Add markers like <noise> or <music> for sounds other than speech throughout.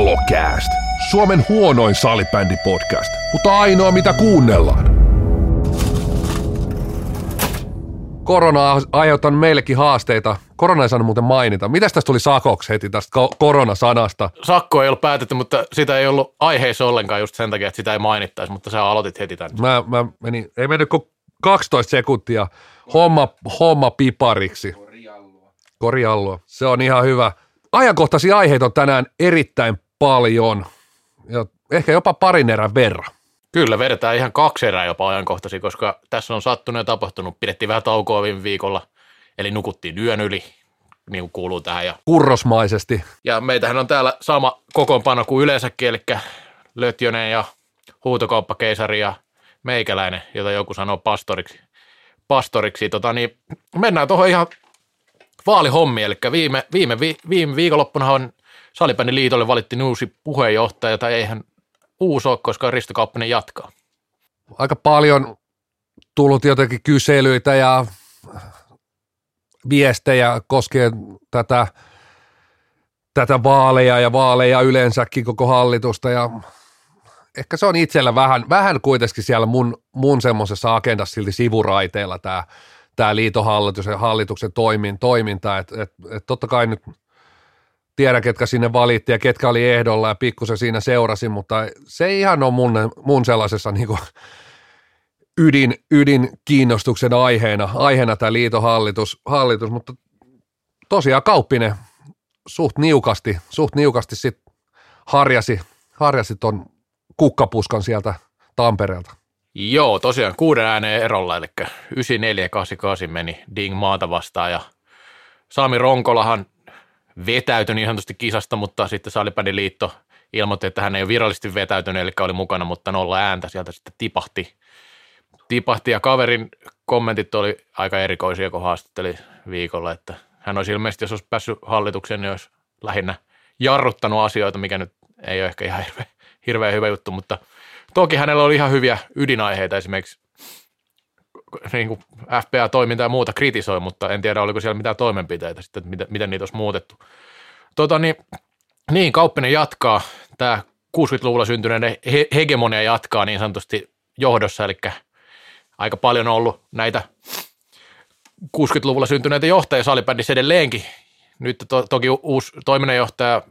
Pallokääst! Suomen huonoin salibändipodcast, mutta ainoa mitä kuunnellaan. Korona aiheuttaa meillekin haasteita. Korona ei saanut muuten mainita. Mitäs tästä tuli sakoksi heti tästä ko- koronasanasta? Sakko ei ollut päätetty, mutta sitä ei ollut aiheessa ollenkaan just sen takia, että sitä ei mainittaisi, mutta sä aloitit heti tämän. Mä, mä menin, ei mennyt kuin 12 sekuntia homma, homma pipariksi. Koriallua. Se on ihan hyvä. Ajankohtaisia aiheita on tänään erittäin paljon. Ja ehkä jopa parin erän verran. Kyllä, vedetään ihan kaksi erää jopa ajankohtaisia, koska tässä on sattunut ja tapahtunut. Pidettiin vähän taukoa viime viikolla, eli nukuttiin yön yli, niin kuin kuuluu tähän. Ja, Kurrosmaisesti. ja meitähän on täällä sama kokoonpano kuin yleensäkin, eli Lötjönen ja huutokauppakeisari ja meikäläinen, jota joku sanoo pastoriksi. pastoriksi. Tota, niin mennään tuohon ihan vaalihommiin, eli viime, viime, vi, viime viikonloppuna on Salibändin liitolle valittiin uusi puheenjohtaja, tai eihän uusi ole, koska Risto Kauppinen jatkaa. Aika paljon tullut jotenkin kyselyitä ja viestejä koskien tätä, tätä vaaleja ja vaaleja yleensäkin koko hallitusta ja ehkä se on itsellä vähän, vähän kuitenkin siellä mun, mun semmoisessa agendassa silti sivuraiteella tämä, tämä liitohallitus ja hallituksen toimin, toiminta, että et, et totta kai nyt tiedän, ketkä sinne valittiin ja ketkä oli ehdolla ja pikkusen siinä seurasin, mutta se ei ihan ole mun, mun sellaisessa niin ydin, ydin kiinnostuksen aiheena, aiheena tämä liitohallitus, hallitus, mutta tosiaan Kauppinen suht niukasti, suht niukasti sit harjasi, harjasi ton kukkapuskan sieltä Tampereelta. Joo, tosiaan kuuden ääneen erolla, eli 9488 meni Ding maata vastaan ja Sami Ronkolahan vetäytyi niin sanotusti kisasta, mutta sitten Salibändin liitto ilmoitti, että hän ei ole virallisesti vetäytynyt, eli oli mukana, mutta nolla ääntä sieltä sitten tipahti. Tipahti ja kaverin kommentit oli aika erikoisia, kun haastatteli viikolla, että hän olisi ilmeisesti, jos olisi päässyt hallitukseen, niin olisi lähinnä jarruttanut asioita, mikä nyt ei ole ehkä ihan hirveän, hirveän hyvä juttu, mutta toki hänellä oli ihan hyviä ydinaiheita esimerkiksi niin kuin FPA-toimintaa ja muuta kritisoi, mutta en tiedä, oliko siellä mitään toimenpiteitä sitten, että miten, miten niitä olisi muutettu. Tota, niin, niin, Kauppinen jatkaa, tämä 60-luvulla syntyneiden he- hegemonia jatkaa niin sanotusti johdossa, eli aika paljon on ollut näitä 60-luvulla syntyneitä johtajia salibändissä edelleenkin. Nyt to, toki uusi toiminnanjohtaja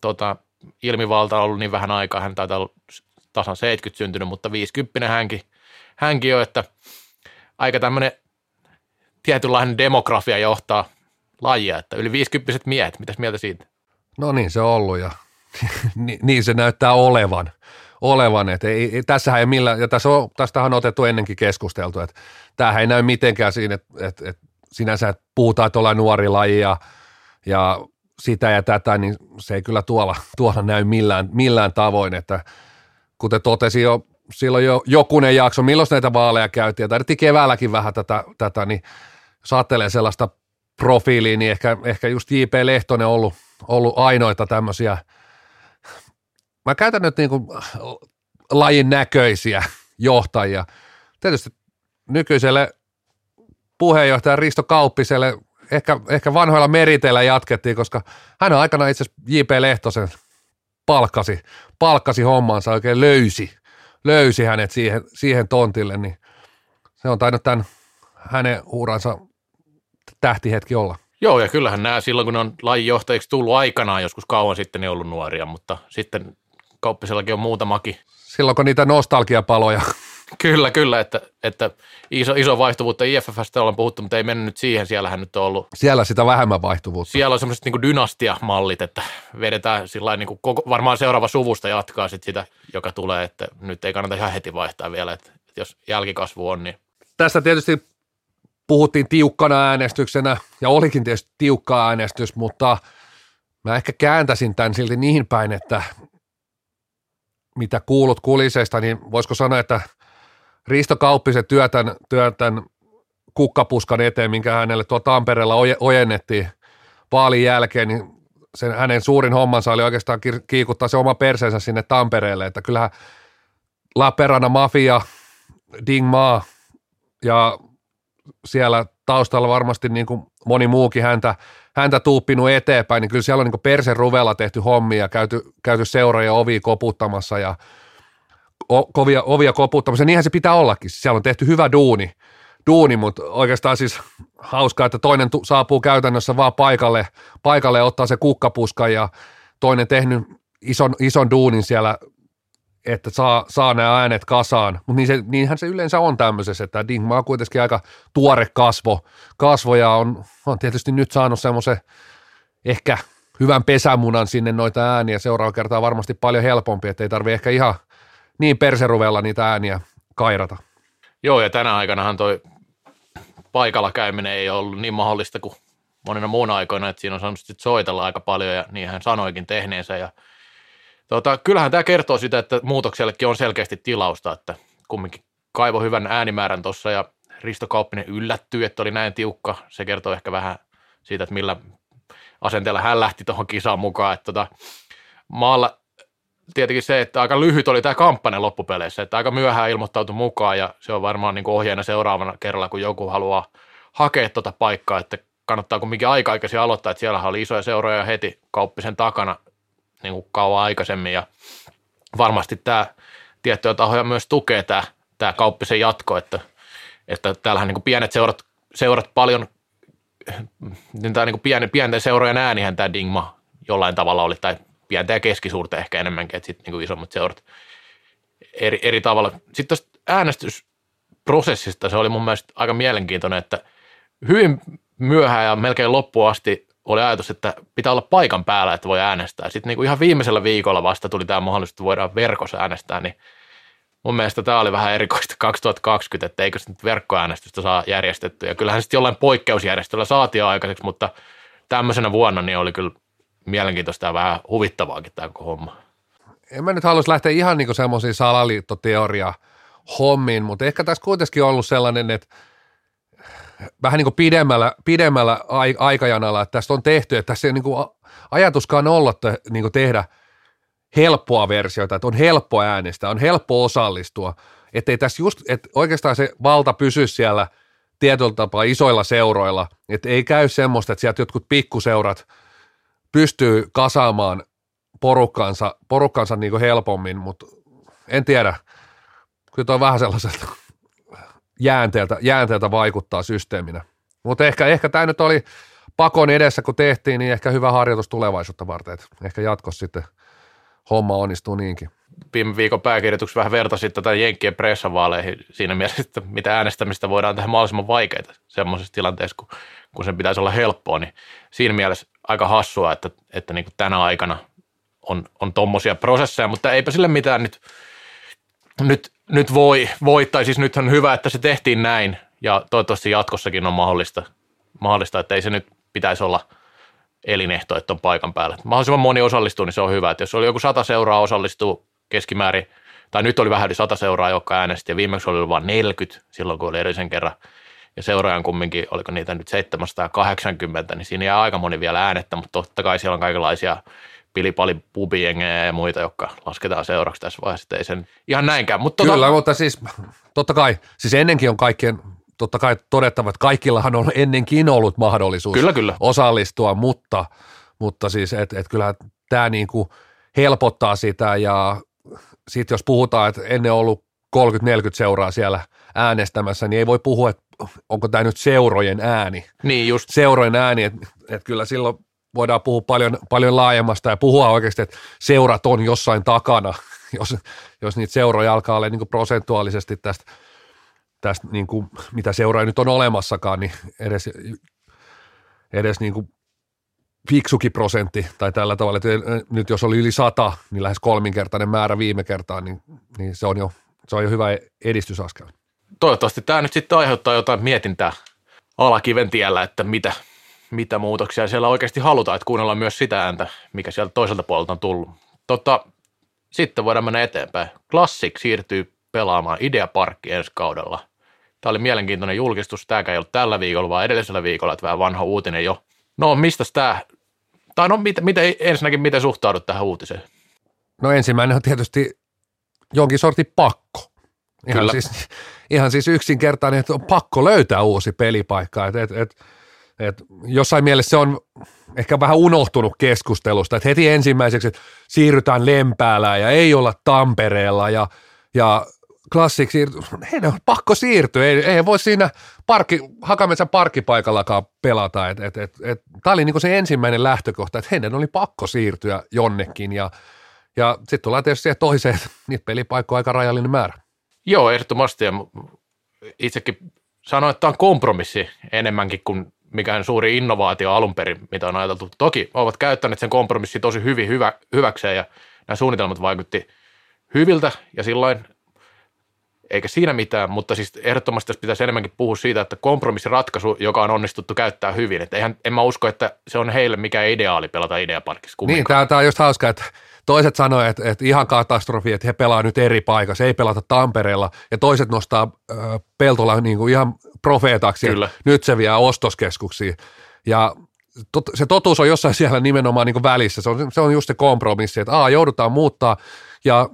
tota, ilmivalta on ollut niin vähän aikaa, hän taitaa olla tasan 70 syntynyt, mutta 50 hänkin, hänkin on, että aika tämmöinen tietynlainen demografia johtaa lajia, että yli 50 miehet, mitäs mieltä siitä? No niin se on ollut ja <laughs> niin se näyttää olevan. olevan että ei, ei, tässähän ei millään, ja tässä on, tästähän on otettu ennenkin keskusteltu, että tämähän ei näy mitenkään siinä, että, että, että sinänsä että puhutaan, että ollaan nuori laji ja, ja sitä ja tätä, niin se ei kyllä tuolla, tuolla näy millään, millään tavoin, että kuten totesin jo silloin jo jokunen jakso, milloin näitä vaaleja käytiin, ja tarvittiin keväälläkin vähän tätä, tätä niin jos ajattelee sellaista profiiliin, niin ehkä, ehkä just J.P. Lehtonen on ollut, ollut ainoita tämmöisiä, mä käytän nyt niin kuin lajin näköisiä johtajia. Tietysti nykyiselle puheenjohtaja Risto Kauppiselle ehkä, ehkä vanhoilla meriteillä jatkettiin, koska hän on aikana itse asiassa J.P. Lehtosen palkkasi, palkkasi hommansa, oikein löysi, löysi hänet siihen, siihen tontille, niin se on tainnut tämän hänen uransa tähtihetki olla. Joo, ja kyllähän nämä silloin, kun ne on lajinjohtajiksi tullut aikanaan, joskus kauan sitten ne ollut nuoria, mutta sitten kauppisellakin on muutamakin. Silloin, kun niitä nostalgiapaloja. Kyllä, kyllä, että, että iso, iso vaihtuvuutta IFFstä ollaan puhuttu, mutta ei mennyt nyt siihen, siellähän nyt on ollut. Siellä sitä vähemmän vaihtuvuutta. Siellä on semmoiset niin dynastiamallit, että vedetään sillä niin kuin koko, varmaan seuraava suvusta jatkaa sit sitä, joka tulee, että nyt ei kannata ihan heti vaihtaa vielä, että, että jos jälkikasvu on, niin Tästä tietysti puhuttiin tiukkana äänestyksenä ja olikin tietysti tiukka äänestys, mutta mä ehkä kääntäisin tämän silti niihin päin, että mitä kuulut kuliseista, niin voisiko sanoa, että Risto Kauppisen työtän, työtän kukkapuskan eteen, minkä hänelle tuolla Tampereella oje, ojennettiin vaalin jälkeen, niin sen, hänen suurin hommansa oli oikeastaan kiikuttaa se oma perseensä sinne Tampereelle, että kyllähän Laperana Mafia, Ding Ma ja siellä taustalla varmasti niin kuin moni muukin häntä, häntä tuuppinut eteenpäin, niin kyllä siellä on niin persen ruvella tehty hommia, käyty, käyty seuraaja ovi koputtamassa ja o, kovia, ovia koputtamassa. Niinhän se pitää ollakin. Siellä on tehty hyvä duuni, duuni mutta oikeastaan siis hauskaa, että toinen tu, saapuu käytännössä vaan paikalle, paikalle ottaa se kukkapuska ja toinen tehnyt ison, ison duunin siellä että saa, saa nämä äänet kasaan, mutta niin se, niinhän se yleensä on tämmöisessä, että Dingma on kuitenkin aika tuore kasvo, kasvo ja on, on tietysti nyt saanut semmoisen ehkä hyvän pesämunan sinne noita ääniä, seuraava kertaa varmasti paljon helpompi, että ei tarvi ehkä ihan niin perseruvella niitä ääniä kairata. Joo, ja tänä aikanahan toi paikalla käyminen ei ollut niin mahdollista kuin monina muuna aikoina, että siinä on saanut soitella aika paljon, ja niin hän sanoikin tehneensä, ja Tota, kyllähän tämä kertoo sitä, että muutoksellekin on selkeästi tilausta, että kumminkin kaivo hyvän äänimäärän tuossa ja Risto Kauppinen yllättyi, että oli näin tiukka. Se kertoo ehkä vähän siitä, että millä asenteella hän lähti tuohon kisaan mukaan. Että tota, maalla tietenkin se, että aika lyhyt oli tämä kampanja loppupeleissä, että aika myöhään ilmoittautui mukaan ja se on varmaan niin ohjeena seuraavana kerralla, kun joku haluaa hakea tuota paikkaa, että kannattaa kumminkin aika-aikaisin aloittaa, että siellä oli isoja seuroja heti kauppisen takana niin kuin kauan aikaisemmin ja varmasti tämä tiettyjä tahoja myös tukee tämä, tämä kauppisen jatko, että, että täällähän niin kuin pienet seurat, seurat paljon, niin tämä niin kuin pienen, pienten seurojen äänihän tämä Dingma jollain tavalla oli, tai pientä ja keskisuurta ehkä enemmänkin, että sitten niin isommat seurat eri, eri tavalla. Sitten tuosta äänestysprosessista se oli mun mielestä aika mielenkiintoinen, että hyvin myöhään ja melkein loppuun asti oli ajatus, että pitää olla paikan päällä, että voi äänestää. Sitten niin kuin ihan viimeisellä viikolla vasta tuli tämä mahdollisuus, että voidaan verkossa äänestää, niin mun mielestä tämä oli vähän erikoista <laughs> 2020, että eikö nyt verkkoäänestystä saa järjestettyä. Ja kyllähän sitten jollain poikkeusjärjestöllä saatiin aikaiseksi, mutta tämmöisenä vuonna niin oli kyllä mielenkiintoista ja vähän huvittavaakin tämä koko homma. En mä nyt halus lähteä ihan niin semmoisiin salaliittoteoria hommiin, mutta ehkä tässä kuitenkin on ollut sellainen, että vähän niin kuin pidemmällä, pidemmällä aikajanalla, että tästä on tehty, että tässä ei niin kuin ajatuskaan olla että, niin kuin tehdä helppoa versiota, että on helppo äänestää, on helppo osallistua, että ei tässä just, että oikeastaan se valta pysy siellä tietyllä tapaa isoilla seuroilla, että ei käy semmoista, että sieltä jotkut pikkuseurat pystyy kasaamaan porukkansa, porukkansa niin helpommin, mutta en tiedä, kyllä on vähän sellaiset jäänteeltä, jäänteeltä vaikuttaa systeeminä. Mutta ehkä, ehkä tämä nyt oli pakon edessä, kun tehtiin, niin ehkä hyvä harjoitus tulevaisuutta varten. Et ehkä jatkossa sitten homma onnistuu niinkin. Viime viikon pääkirjoituksessa vähän vertasit tätä Jenkkien pressavaaleihin siinä mielessä, että mitä äänestämistä voidaan tehdä mahdollisimman vaikeita semmoisessa tilanteessa, kun, kun sen pitäisi olla helppoa, niin siinä mielessä aika hassua, että, että niin kuin tänä aikana on, on tuommoisia prosesseja, mutta eipä sille mitään nyt, nyt nyt voi, voi, tai siis nyt on hyvä, että se tehtiin näin, ja toivottavasti jatkossakin on mahdollista, mahdollista että ei se nyt pitäisi olla elinehto, että on paikan päällä. Mahdollisimman moni osallistuu, niin se on hyvä, että jos oli joku sata seuraa osallistuu keskimäärin, tai nyt oli vähän yli sata seuraa, joka äänesti, ja viimeksi oli vain 40 silloin, kun oli edellisen kerran, ja seuraajan kumminkin, oliko niitä nyt 780, niin siinä jää aika moni vielä äänettä, mutta totta kai siellä on kaikenlaisia pilipali pubijengejä ja muita, jotka lasketaan seuraksi tässä vaiheessa, ei sen ihan näinkään. Mutta tota- Kyllä, tota... mutta siis totta kai, siis ennenkin on kaikkien totta kai todettava, että kaikillahan on ennenkin ollut mahdollisuus kyllä, kyllä. osallistua, mutta, mutta siis, että et kyllä tämä niinku helpottaa sitä ja sitten jos puhutaan, että ennen on ollut 30-40 seuraa siellä äänestämässä, niin ei voi puhua, että onko tämä nyt seurojen ääni. Niin just. Seurojen ääni, että et kyllä silloin voidaan puhua paljon, paljon laajemmasta ja puhua oikeasti, että seurat on jossain takana, <laughs> jos, jos niitä seuroja alkaa olla niin prosentuaalisesti tästä, tästä niin kuin, mitä seuraa nyt on olemassakaan, niin edes, edes niin kuin fiksukin prosentti tai tällä tavalla, että nyt jos oli yli sata, niin lähes kolminkertainen määrä viime kertaan, niin, niin se, on jo, se on jo hyvä edistysaskel. Toivottavasti tämä nyt sitten aiheuttaa jotain mietintää alakiven tiellä, että mitä, mitä muutoksia siellä oikeasti halutaan, että kuunnellaan myös sitä ääntä, mikä sieltä toiselta puolelta on tullut. Tota, sitten voidaan mennä eteenpäin. Classic siirtyy pelaamaan Ideaparkki ensi kaudella. Tämä oli mielenkiintoinen julkistus. Tämäkään ei ollut tällä viikolla, vaan edellisellä viikolla, että vähän vanha uutinen jo. No, mistä tämä, tai no, miten, miten, ensinnäkin, miten suhtaudut tähän uutiseen? No ensimmäinen on tietysti jonkin sortin pakko. Ihan, Kyllä. Siis, ihan siis yksinkertainen, että on pakko löytää uusi pelipaikka. Et, et, et, Et jossain mielessä se on ehkä vähän unohtunut keskustelusta, että heti ensimmäiseksi että siirrytään Lempäälään ja ei olla Tampereella ja, ja Classic siirty, heidän on pakko siirtyä, ei, ei voi siinä parkki, Hakametsän parkkipaikallakaan pelata. Et, et, et, et, Tämä oli niinku se ensimmäinen lähtökohta, että heidän oli pakko siirtyä jonnekin ja, ja sitten tullaan tietysti siihen toiseen, <laughs> että niitä pelipaikkoja aika rajallinen määrä. Joo, ehdottomasti ja itsekin sanoin, että tämä on kompromissi enemmänkin kuin mikään suuri innovaatio alun perin, mitä on ajateltu. Toki ovat käyttäneet sen kompromissi tosi hyvin hyvä, hyväkseen ja nämä suunnitelmat vaikutti hyviltä ja silloin eikä siinä mitään, mutta siis ehdottomasti tässä pitäisi enemmänkin puhua siitä, että kompromissiratkaisu, joka on onnistuttu käyttää hyvin. Että eihän, en mä usko, että se on heille mikä ideaali pelata ideaparkissa. Niin, tämä, tämä on just hauska, että toiset sanoivat, että, että ihan katastrofi, että he pelaa nyt eri paikassa, ei pelata Tampereella, ja toiset nostaa äh, Peltola niin kuin ihan profeetaksi, Kyllä. nyt se vie ostoskeskuksiin. Ja tot, se totuus on jossain siellä nimenomaan niin kuin välissä, se on, se on just se kompromissi, että aa, joudutaan muuttaa, ja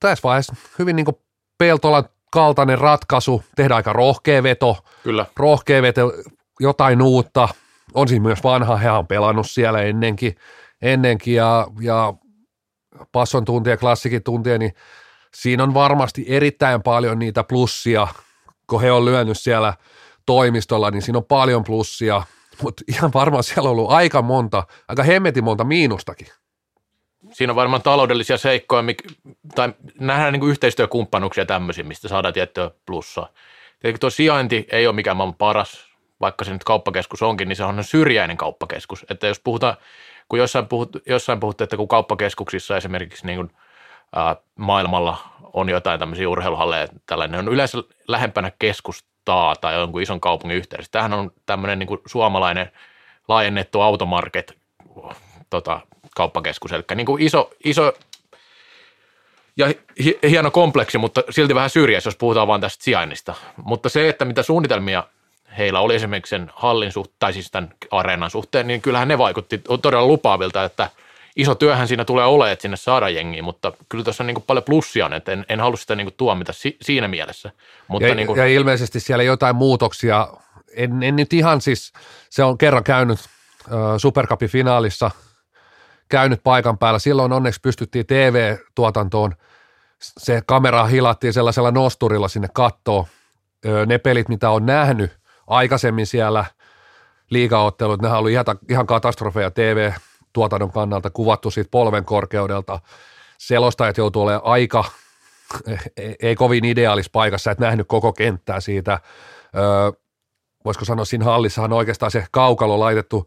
tässä vaiheessa hyvin niin kuin Peltolan kaltainen ratkaisu, tehdä aika rohkea veto, Kyllä. rohkea veto, jotain uutta, on siinä myös vanha, he on pelannut siellä ennenkin, ennenkin ja, ja passon tuntia, klassikin tuntia, niin siinä on varmasti erittäin paljon niitä plussia, kun he on lyönyt siellä toimistolla, niin siinä on paljon plussia, mutta ihan varmaan siellä on ollut aika monta, aika hemmetin monta miinustakin siinä on varmaan taloudellisia seikkoja, tai nähdään niin yhteistyökumppanuuksia tämmöisiä, mistä saadaan tiettyä plussaa. Tietenkin tuo sijainti ei ole mikään maailman paras, vaikka se nyt kauppakeskus onkin, niin se on syrjäinen kauppakeskus. Että jos puhutaan, kun jossain, puhut, jossain puhutte, että kun kauppakeskuksissa esimerkiksi niin kuin, ää, maailmalla on jotain tämmöisiä urheiluhalleja, tällainen on yleensä lähempänä keskustaa tai jonkun ison kaupungin yhteydessä. Tämähän on tämmöinen niin kuin suomalainen laajennettu automarket tota, kauppakeskus. Eli niin kuin iso, iso ja hieno kompleksi, mutta silti vähän syrjässä, jos puhutaan vain tästä sijainnista. Mutta se, että mitä suunnitelmia heillä oli esimerkiksi sen hallin suhteen, tai siis tämän areenan suhteen, niin kyllähän ne vaikutti todella lupaavilta, että iso työhän siinä tulee olemaan, että sinne saada jengiä, mutta kyllä tuossa on niin paljon plussia, että en, en halua sitä niin tuomita si, siinä mielessä. Mutta ja, niin kuin, ja ilmeisesti siellä jotain muutoksia, en, en nyt ihan siis, se on kerran käynyt äh, Supercupin finaalissa – käynyt paikan päällä. Silloin onneksi pystyttiin TV-tuotantoon, se kamera hilattiin sellaisella nosturilla sinne kattoon. Ne pelit, mitä on nähnyt aikaisemmin siellä liigaottelut, nehän oli ihan, katastrofeja TV-tuotannon kannalta, kuvattu siitä polven korkeudelta. Selostajat joutuu olemaan aika, ei, ei kovin ideaalis paikassa, että nähnyt koko kenttää siitä. Voisiko sanoa, siinä hallissahan oikeastaan se kaukalo laitettu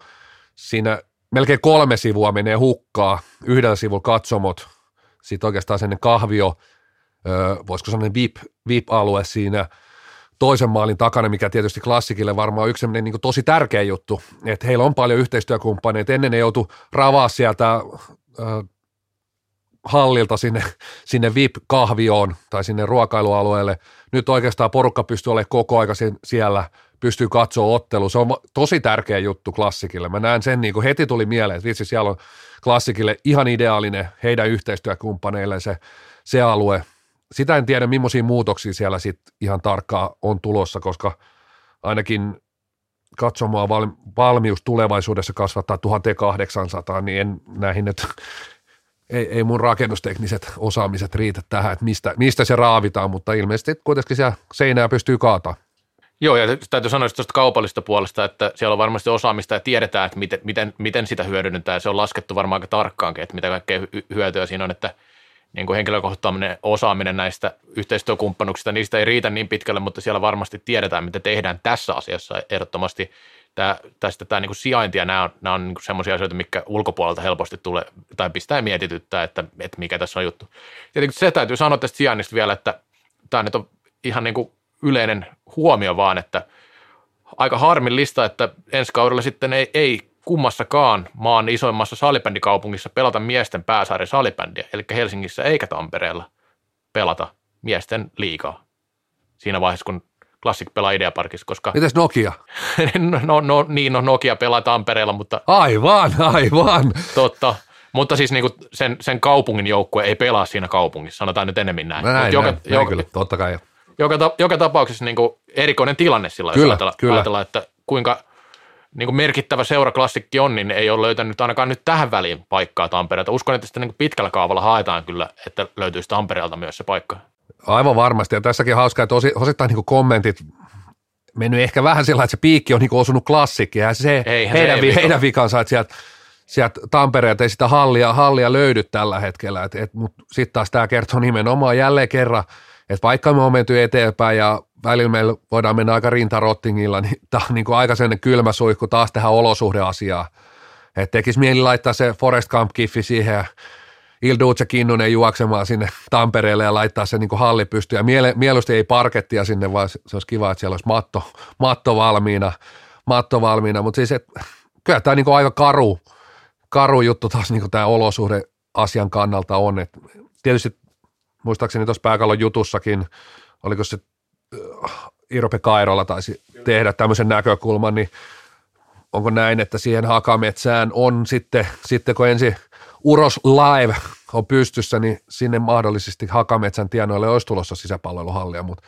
siinä melkein kolme sivua menee hukkaa, yhdellä sivulla katsomot, sitten oikeastaan sen kahvio, voisiko sanoa VIP, VIP-alue siinä toisen maalin takana, mikä tietysti klassikille varmaan yksi niin tosi tärkeä juttu, että heillä on paljon yhteistyökumppaneita, ennen ne joutu ravaa sieltä hallilta sinne, sinne VIP-kahvioon tai sinne ruokailualueelle. Nyt oikeastaan porukka pystyy olemaan koko ajan siellä, pystyy katsoa ottelu. Se on tosi tärkeä juttu klassikille. Mä näen sen, niin kuin heti tuli mieleen, että vitsi siellä on klassikille ihan ideaalinen heidän yhteistyökumppaneille se, se alue. Sitä en tiedä, millaisia muutoksia siellä sit ihan tarkkaan on tulossa, koska ainakin katsomaan valmius tulevaisuudessa kasvattaa 1800, niin en näihin nyt ei, ei mun rakennustekniset osaamiset riitä tähän, että mistä, mistä se raavitaan, mutta ilmeisesti kuitenkin siellä seinää pystyy kaataa. Joo, ja täytyy sanoa tuosta kaupallista puolesta, että siellä on varmasti osaamista ja tiedetään, että miten, miten, miten sitä hyödynnetään. Se on laskettu varmaan aika tarkkaankin, että mitä kaikkea hyötyä siinä on, että niin kuin henkilökohtainen osaaminen näistä yhteistyökumppanuksista, niistä ei riitä niin pitkälle, mutta siellä varmasti tiedetään, mitä tehdään tässä asiassa ehdottomasti tämä, tästä tämä niin sijainti ja nämä on, nämä on niin semmoisia asioita, mikä ulkopuolelta helposti tulee tai pistää mietityttää, että, että mikä tässä on juttu. Tietenkin se täytyy sanoa tästä sijainnista vielä, että tämä nyt on ihan niin kuin yleinen huomio vaan, että aika harmillista, että ensi kaudella sitten ei, ei kummassakaan maan isoimmassa salibändikaupungissa pelata miesten pääsarjan salibändiä, eli Helsingissä eikä Tampereella pelata miesten liikaa siinä vaiheessa, kun Classic pelaa Ideaparkissa, koska... Mites Nokia? <laughs> no, no, no, niin, no Nokia pelaa Tampereella, mutta... Aivan, aivan. Totta. Mutta siis niinku sen, sen kaupungin joukkue ei pelaa siinä kaupungissa, sanotaan nyt enemmän näin. näin, näin, joka, näin joka, kyllä, totta kai. Joka, ta, joka tapauksessa niinku erikoinen tilanne sillä kyllä, ajatella, kyllä. ajatella, että kuinka niin kuin merkittävä seuraklassikki on, niin ei ole löytänyt ainakaan nyt tähän väliin paikkaa Tampereelta. Uskon, että sitä niin pitkällä kaavalla haetaan kyllä, että löytyisi Tampereelta myös se paikka. Aivan varmasti, ja tässäkin hauskaa, että osittain niin kommentit mennyt ehkä vähän sillä että se piikki on niin osunut klassikki, ja se ei, heidän, se heidän vikansa, että sieltä sieltä Tampereelta ei sitä hallia, hallia löydy tällä hetkellä, et, et, mutta sitten taas tämä kertoo nimenomaan jälleen kerran, että vaikka me on menty eteenpäin ja välillä meillä voidaan mennä aika rintarottingilla, niin tämä on niin kuin aika sellainen kylmä suihku taas tehdä olosuhdeasiaa. Että tekisi mieli laittaa se Forest Camp-kiffi siihen ja Ilduce Kinnunen juoksemaan sinne Tampereelle ja laittaa se niin kuin halli pystyyn. Ja miele, mieluusti ei parkettia sinne, vaan se olisi kiva, että siellä olisi matto, matto valmiina, matto valmiina. mutta siis et, kyllä tämä niin kuin aika karu, karu juttu taas niin kuin tämä olosuhde asian kannalta on. Et tietysti muistaakseni tuossa pääkallon jutussakin, oliko se äh, Irope Kairolla taisi tehdä tämmöisen näkökulman, niin onko näin, että siihen hakametsään on sitten, sitten kun ensin Uros Live on pystyssä, niin sinne mahdollisesti hakametsän tienoille olisi tulossa sisäpalveluhallia, mutta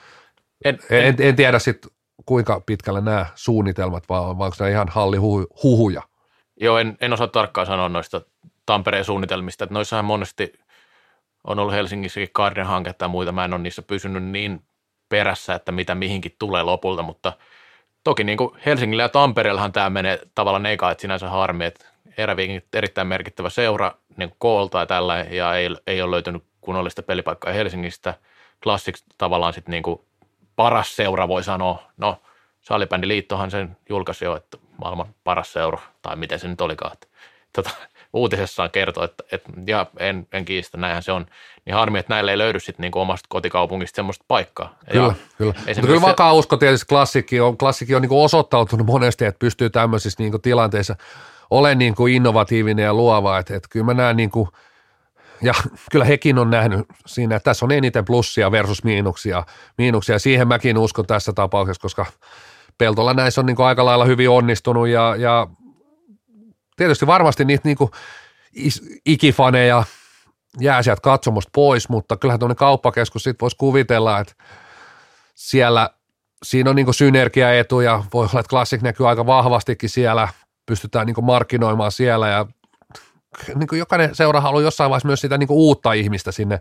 en, en, en, en tiedä sitten kuinka pitkällä nämä suunnitelmat, vaan, vaan onko nämä ihan hallihuhuja? Joo, en, en osaa tarkkaan sanoa noista Tampereen suunnitelmista, että noissahan monesti on ollut Helsingissäkin Kaarden hanketta ja muita, mä en ole niissä pysynyt niin perässä, että mitä mihinkin tulee lopulta, mutta toki niin kuin Helsingillä ja Tampereellahan tämä menee tavallaan eka, että sinänsä harmi, että eräviikin erittäin merkittävä seura niin koolta ja tällä, ja ei, ei ole löytynyt kunnollista pelipaikkaa Helsingistä. Classics tavallaan sitten niin kuin paras seura voi sanoa, no Salibändiliittohan sen julkaisi jo, että maailman paras seura, tai miten se nyt olikaan. Tota, uutisessaan kertoo, että, että ja en, en kiistä, näinhän se on. Niin harmi, että näille ei löydy sitten niinku omasta kotikaupungista semmoista paikkaa. Kyllä, ja kyllä. Mutta kyllä vakaa usko tietysti klassikki on, klassikki on niinku osoittautunut monesti, että pystyy tämmöisissä niinku tilanteissa olemaan niinku innovatiivinen ja luova, että, että kyllä mä näen niinku, ja <laughs> kyllä hekin on nähnyt siinä, että tässä on eniten plussia versus miinuksia. miinuksia. Siihen mäkin uskon tässä tapauksessa, koska Peltola näissä on niin aika lailla hyvin onnistunut ja, ja tietysti varmasti niitä niin ikifaneja jää sieltä katsomusta pois, mutta kyllähän tuonne kauppakeskus sitten voisi kuvitella, että siellä siinä on niin synergiaetuja, voi olla, että Classic näkyy aika vahvastikin siellä, pystytään niin markkinoimaan siellä ja niin jokainen seura haluaa jossain vaiheessa myös sitä niin uutta ihmistä sinne,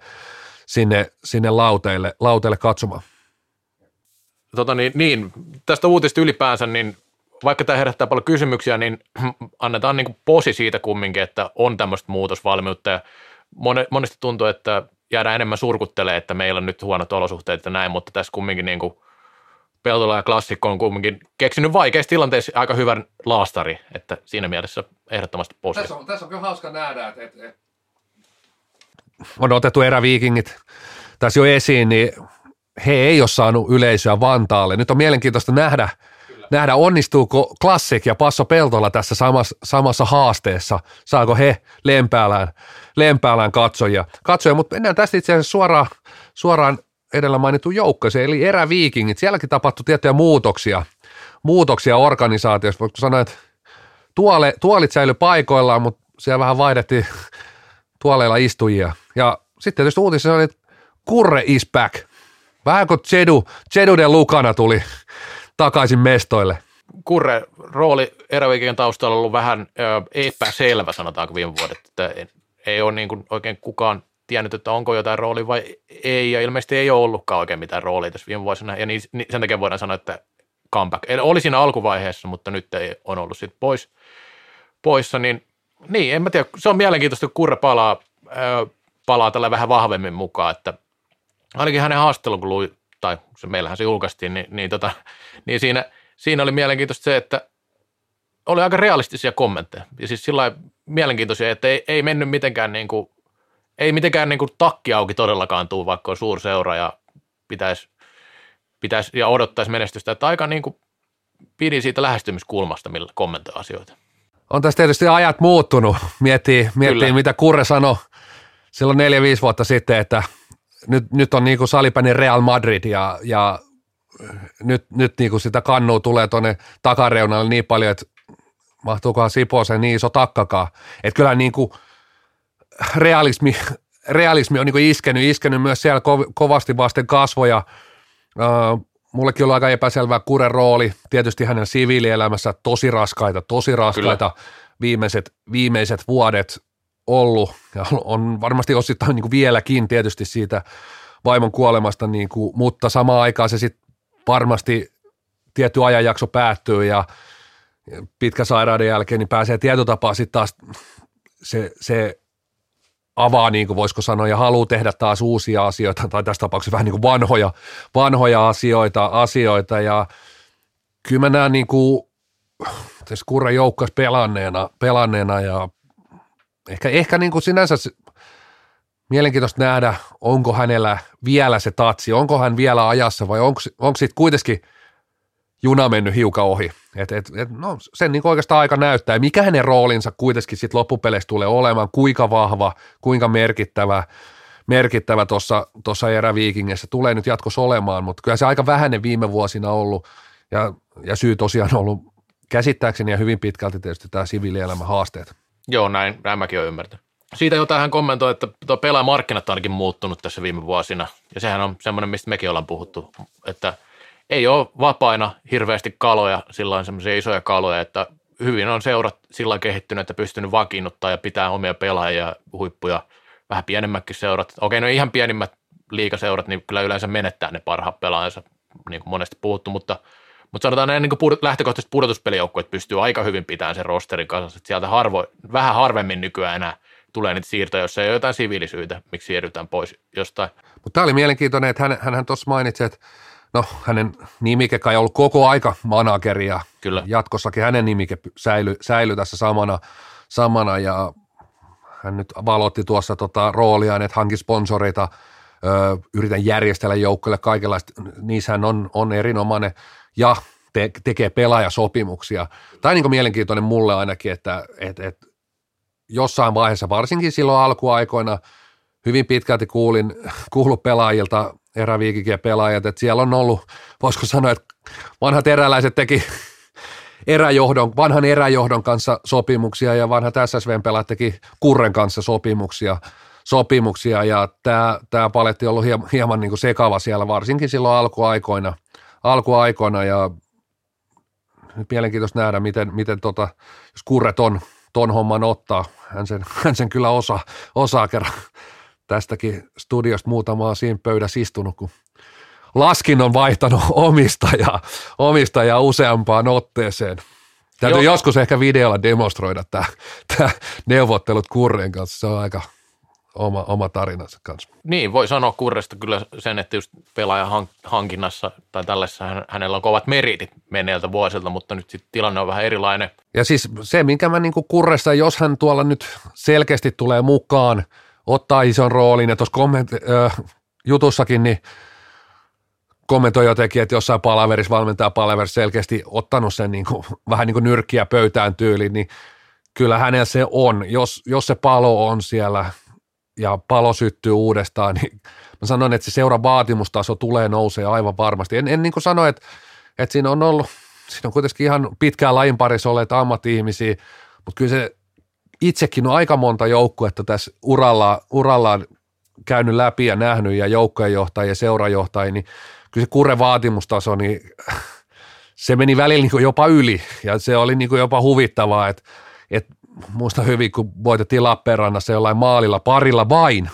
sinne, sinne lauteille, lauteille katsomaan. Tota niin, niin, tästä uutista ylipäänsä, niin vaikka tämä herättää paljon kysymyksiä, niin <clears throat> annetaan niin posi siitä kumminkin, että on tämmöistä muutosvalmiutta ja monesti tuntuu, että jäädään enemmän surkuttelee, että meillä on nyt huonot olosuhteet ja näin, mutta tässä kumminkin niin kuin Peltola ja Klassikko on kumminkin keksinyt vaikeissa tilanteissa aika hyvän laastari, että siinä mielessä ehdottomasti posi. Tässä on, tässä on kyllä hauska nähdä, että, että, että on otettu eräviikingit tässä jo esiin, niin he ei ole saanut yleisöä Vantaalle. Nyt on mielenkiintoista nähdä, nähdä, onnistuuko Classic ja Passo Peltola tässä samassa, samassa haasteessa. Saako he Lempäälään, Lempäälään katsojia. katsojia. Mutta mennään tästä itse asiassa suoraan, suoraan edellä mainittu joukkoeseen, eli eräviikingit. Sielläkin tapahtui tiettyjä muutoksia, muutoksia organisaatiossa. Voitko sanoa, että tuole, tuolit säilyi paikoillaan, mutta siellä vähän vaihdettiin tuoleilla istujia. Ja sitten tietysti uutisessa oli, että Kurre is back. Vähän kuin Jedu, Jeduden Lukana tuli takaisin mestoille. Kurre rooli eräviikien taustalla on ollut vähän ö, epäselvä, sanotaanko viime vuodet, että ei ole niin kuin oikein kukaan tiennyt, että onko jotain rooli vai ei, ja ilmeisesti ei ole ollutkaan oikein mitään roolia tässä viime vuosina, ja niin, niin sen takia voidaan sanoa, että comeback. Eli oli siinä alkuvaiheessa, mutta nyt ei on ollut sitten pois, poissa, niin niin, en mä tiedä, se on mielenkiintoista, kun Kurre palaa, ö, palaa tällä vähän vahvemmin mukaan, että ainakin hänen haastattelun, kun lui, tai se, meillähän se julkaistiin, niin, niin, tota, niin siinä, siinä oli mielenkiintoista se, että oli aika realistisia kommentteja. Ja siis sillä mielenkiintoisia, että ei, ei mennyt mitenkään niin kuin, ei mitenkään niin kuin takki auki todellakaan tuu, vaikka on suurseura ja pitäisi, pitäisi ja odottaisi menestystä. Että aika niin kuin pidin siitä lähestymiskulmasta, millä kommentoi asioita. On tässä tietysti ajat muuttunut. Miettii, miettii mitä Kurre sanoi silloin neljä, viisi vuotta sitten, että nyt, nyt on niin kuin salipäinen Real Madrid ja, ja nyt, nyt niin kuin sitä kannua tulee tuonne takareunalle niin paljon, että mahtuukohan Siposen niin iso takkakaan. Että kyllä niin kuin realismi, realismi on niin kuin iskenyt, iskenyt myös siellä kovasti vasten kasvoja. mullekin oli aika epäselvää Kuren rooli, tietysti hänen siviilielämässä tosi raskaita, tosi raskaita viimeiset, viimeiset vuodet ollut ja on varmasti osittain niin kuin vieläkin tietysti siitä vaimon kuolemasta, niin kuin, mutta samaan aikaan se sitten varmasti tietty ajanjakso päättyy ja pitkä sairauden jälkeen niin pääsee tietotapaa sitten taas se, se avaa, niin kuin voisiko sanoa, ja haluaa tehdä taas uusia asioita, tai tässä tapauksessa vähän niin kuin vanhoja, vanhoja asioita, asioita, ja kyllä mä näen niin kuin, tässä Kurren joukkas pelanneena, pelanneena, ja ehkä, ehkä niin kuin sinänsä mielenkiintoista nähdä, onko hänellä vielä se tatsi, onko hän vielä ajassa, vai onko, onko siitä kuitenkin juna mennyt hiukan ohi. Et, et, et, no, sen niin oikeastaan aika näyttää, mikä hänen roolinsa kuitenkin sitten loppupeleissä tulee olemaan, kuinka vahva, kuinka merkittävä, merkittävä tuossa tossa eräviikingissä tulee nyt jatkossa olemaan, mutta kyllä se aika vähäinen viime vuosina ollut ja, ja syy tosiaan on ollut käsittääkseni ja hyvin pitkälti tietysti tämä siviilielämän haasteet. Joo, näin, näin mäkin olen ymmärtänyt. Siitä jo tähän kommentoi, että tuo pelaajamarkkinat on ainakin muuttunut tässä viime vuosina, ja sehän on semmoinen, mistä mekin ollaan puhuttu, että ei ole vapaina hirveästi kaloja, sillä semmoisia isoja kaloja, että hyvin on seurat sillä kehittynyt, että pystynyt vakiinnuttaa ja pitää omia pelaajia, huippuja, vähän pienemmätkin seurat. Okei, no ihan pienimmät liikaseurat, niin kyllä yleensä menettää ne parhaat pelaajansa, niin kuin monesti puhuttu, mutta, mutta sanotaan näin niin kuin lähtökohtaisesti pudotuspelijoukkueet pystyy aika hyvin pitämään sen rosterin kanssa, että sieltä harvo, vähän harvemmin nykyään enää tulee niitä siirtoja, jos ei ole jotain siviilisyitä, miksi siirrytään pois jostain. Mutta tämä oli mielenkiintoinen, että hän, hän tuossa mainitsi, että no hänen nimike kai ollut koko aika manageri ja Kyllä. jatkossakin hänen nimike säilyi säily tässä samana, samana ja hän nyt valotti tuossa tota rooliaan, että hankin sponsoreita, ö, yritän järjestellä joukkoille kaikenlaista, niissähän on, on erinomainen ja te, tekee pelaajasopimuksia. Tämä on niin mielenkiintoinen mulle ainakin, että et, et, jossain vaiheessa, varsinkin silloin alkuaikoina, hyvin pitkälti kuulin, kuullut pelaajilta eräviikikin pelaajat, että siellä on ollut, voisiko sanoa, että vanhat eräläiset teki eräjohdon, vanhan eräjohdon kanssa sopimuksia ja vanhat SSVn pelaajat teki Kurren kanssa sopimuksia, sopimuksia. Ja tämä, tämä paletti on ollut hieman, hieman niin kuin sekava siellä, varsinkin silloin alkuaikoina, alkuaikoina. Ja mielenkiintoista nähdä, miten, miten tota, jos Kurret on ton homman ottaa, hän sen, <laughs> hän sen kyllä osaa, osaa kerran tästäkin studiosta muutamaa siinä pöydässä istunut, kun Laskin on vaihtanut <laughs> omistajaa, omistajaa useampaan otteeseen. Täytyy Joo. joskus ehkä videolla demonstroida tämä, tämä neuvottelut Kurren kanssa, se on aika oma, oma tarinansa kanssa. Niin, voi sanoa Kurresta kyllä sen, että just pelaajan hankinnassa tai tällaisessa hänellä on kovat meritit menneiltä vuosilta, mutta nyt sitten tilanne on vähän erilainen. Ja siis se, minkä mä niin Kurresta, jos hän tuolla nyt selkeästi tulee mukaan – ottaa ison roolin ja tuossa komment, äh, jutussakin niin kommentoi jotenkin, että jossain palaverissa valmentaja palaverissa selkeästi ottanut sen niin kuin, <laughs> vähän niin kuin nyrkkiä pöytään tyyliin, niin kyllä hänellä se on. Jos, jos se palo on siellä ja palo syttyy uudestaan, niin mä sanon, että se seura vaatimustaso tulee nousee aivan varmasti. En, en niin kuin sano, että, että siinä on ollut, siinä on kuitenkin ihan pitkään lajin parissa olleet ammatti-ihmisiä, mutta kyllä se itsekin on aika monta joukkuetta tässä uralla, urallaan käynyt läpi ja nähnyt ja joukkojenjohtajia ja seurajohtajia, niin kyllä se kure vaatimustaso, niin se meni välillä niin jopa yli ja se oli niin jopa huvittavaa, että, että muista hyvin, kun voitettiin Lappeenrannassa jollain maalilla parilla vain,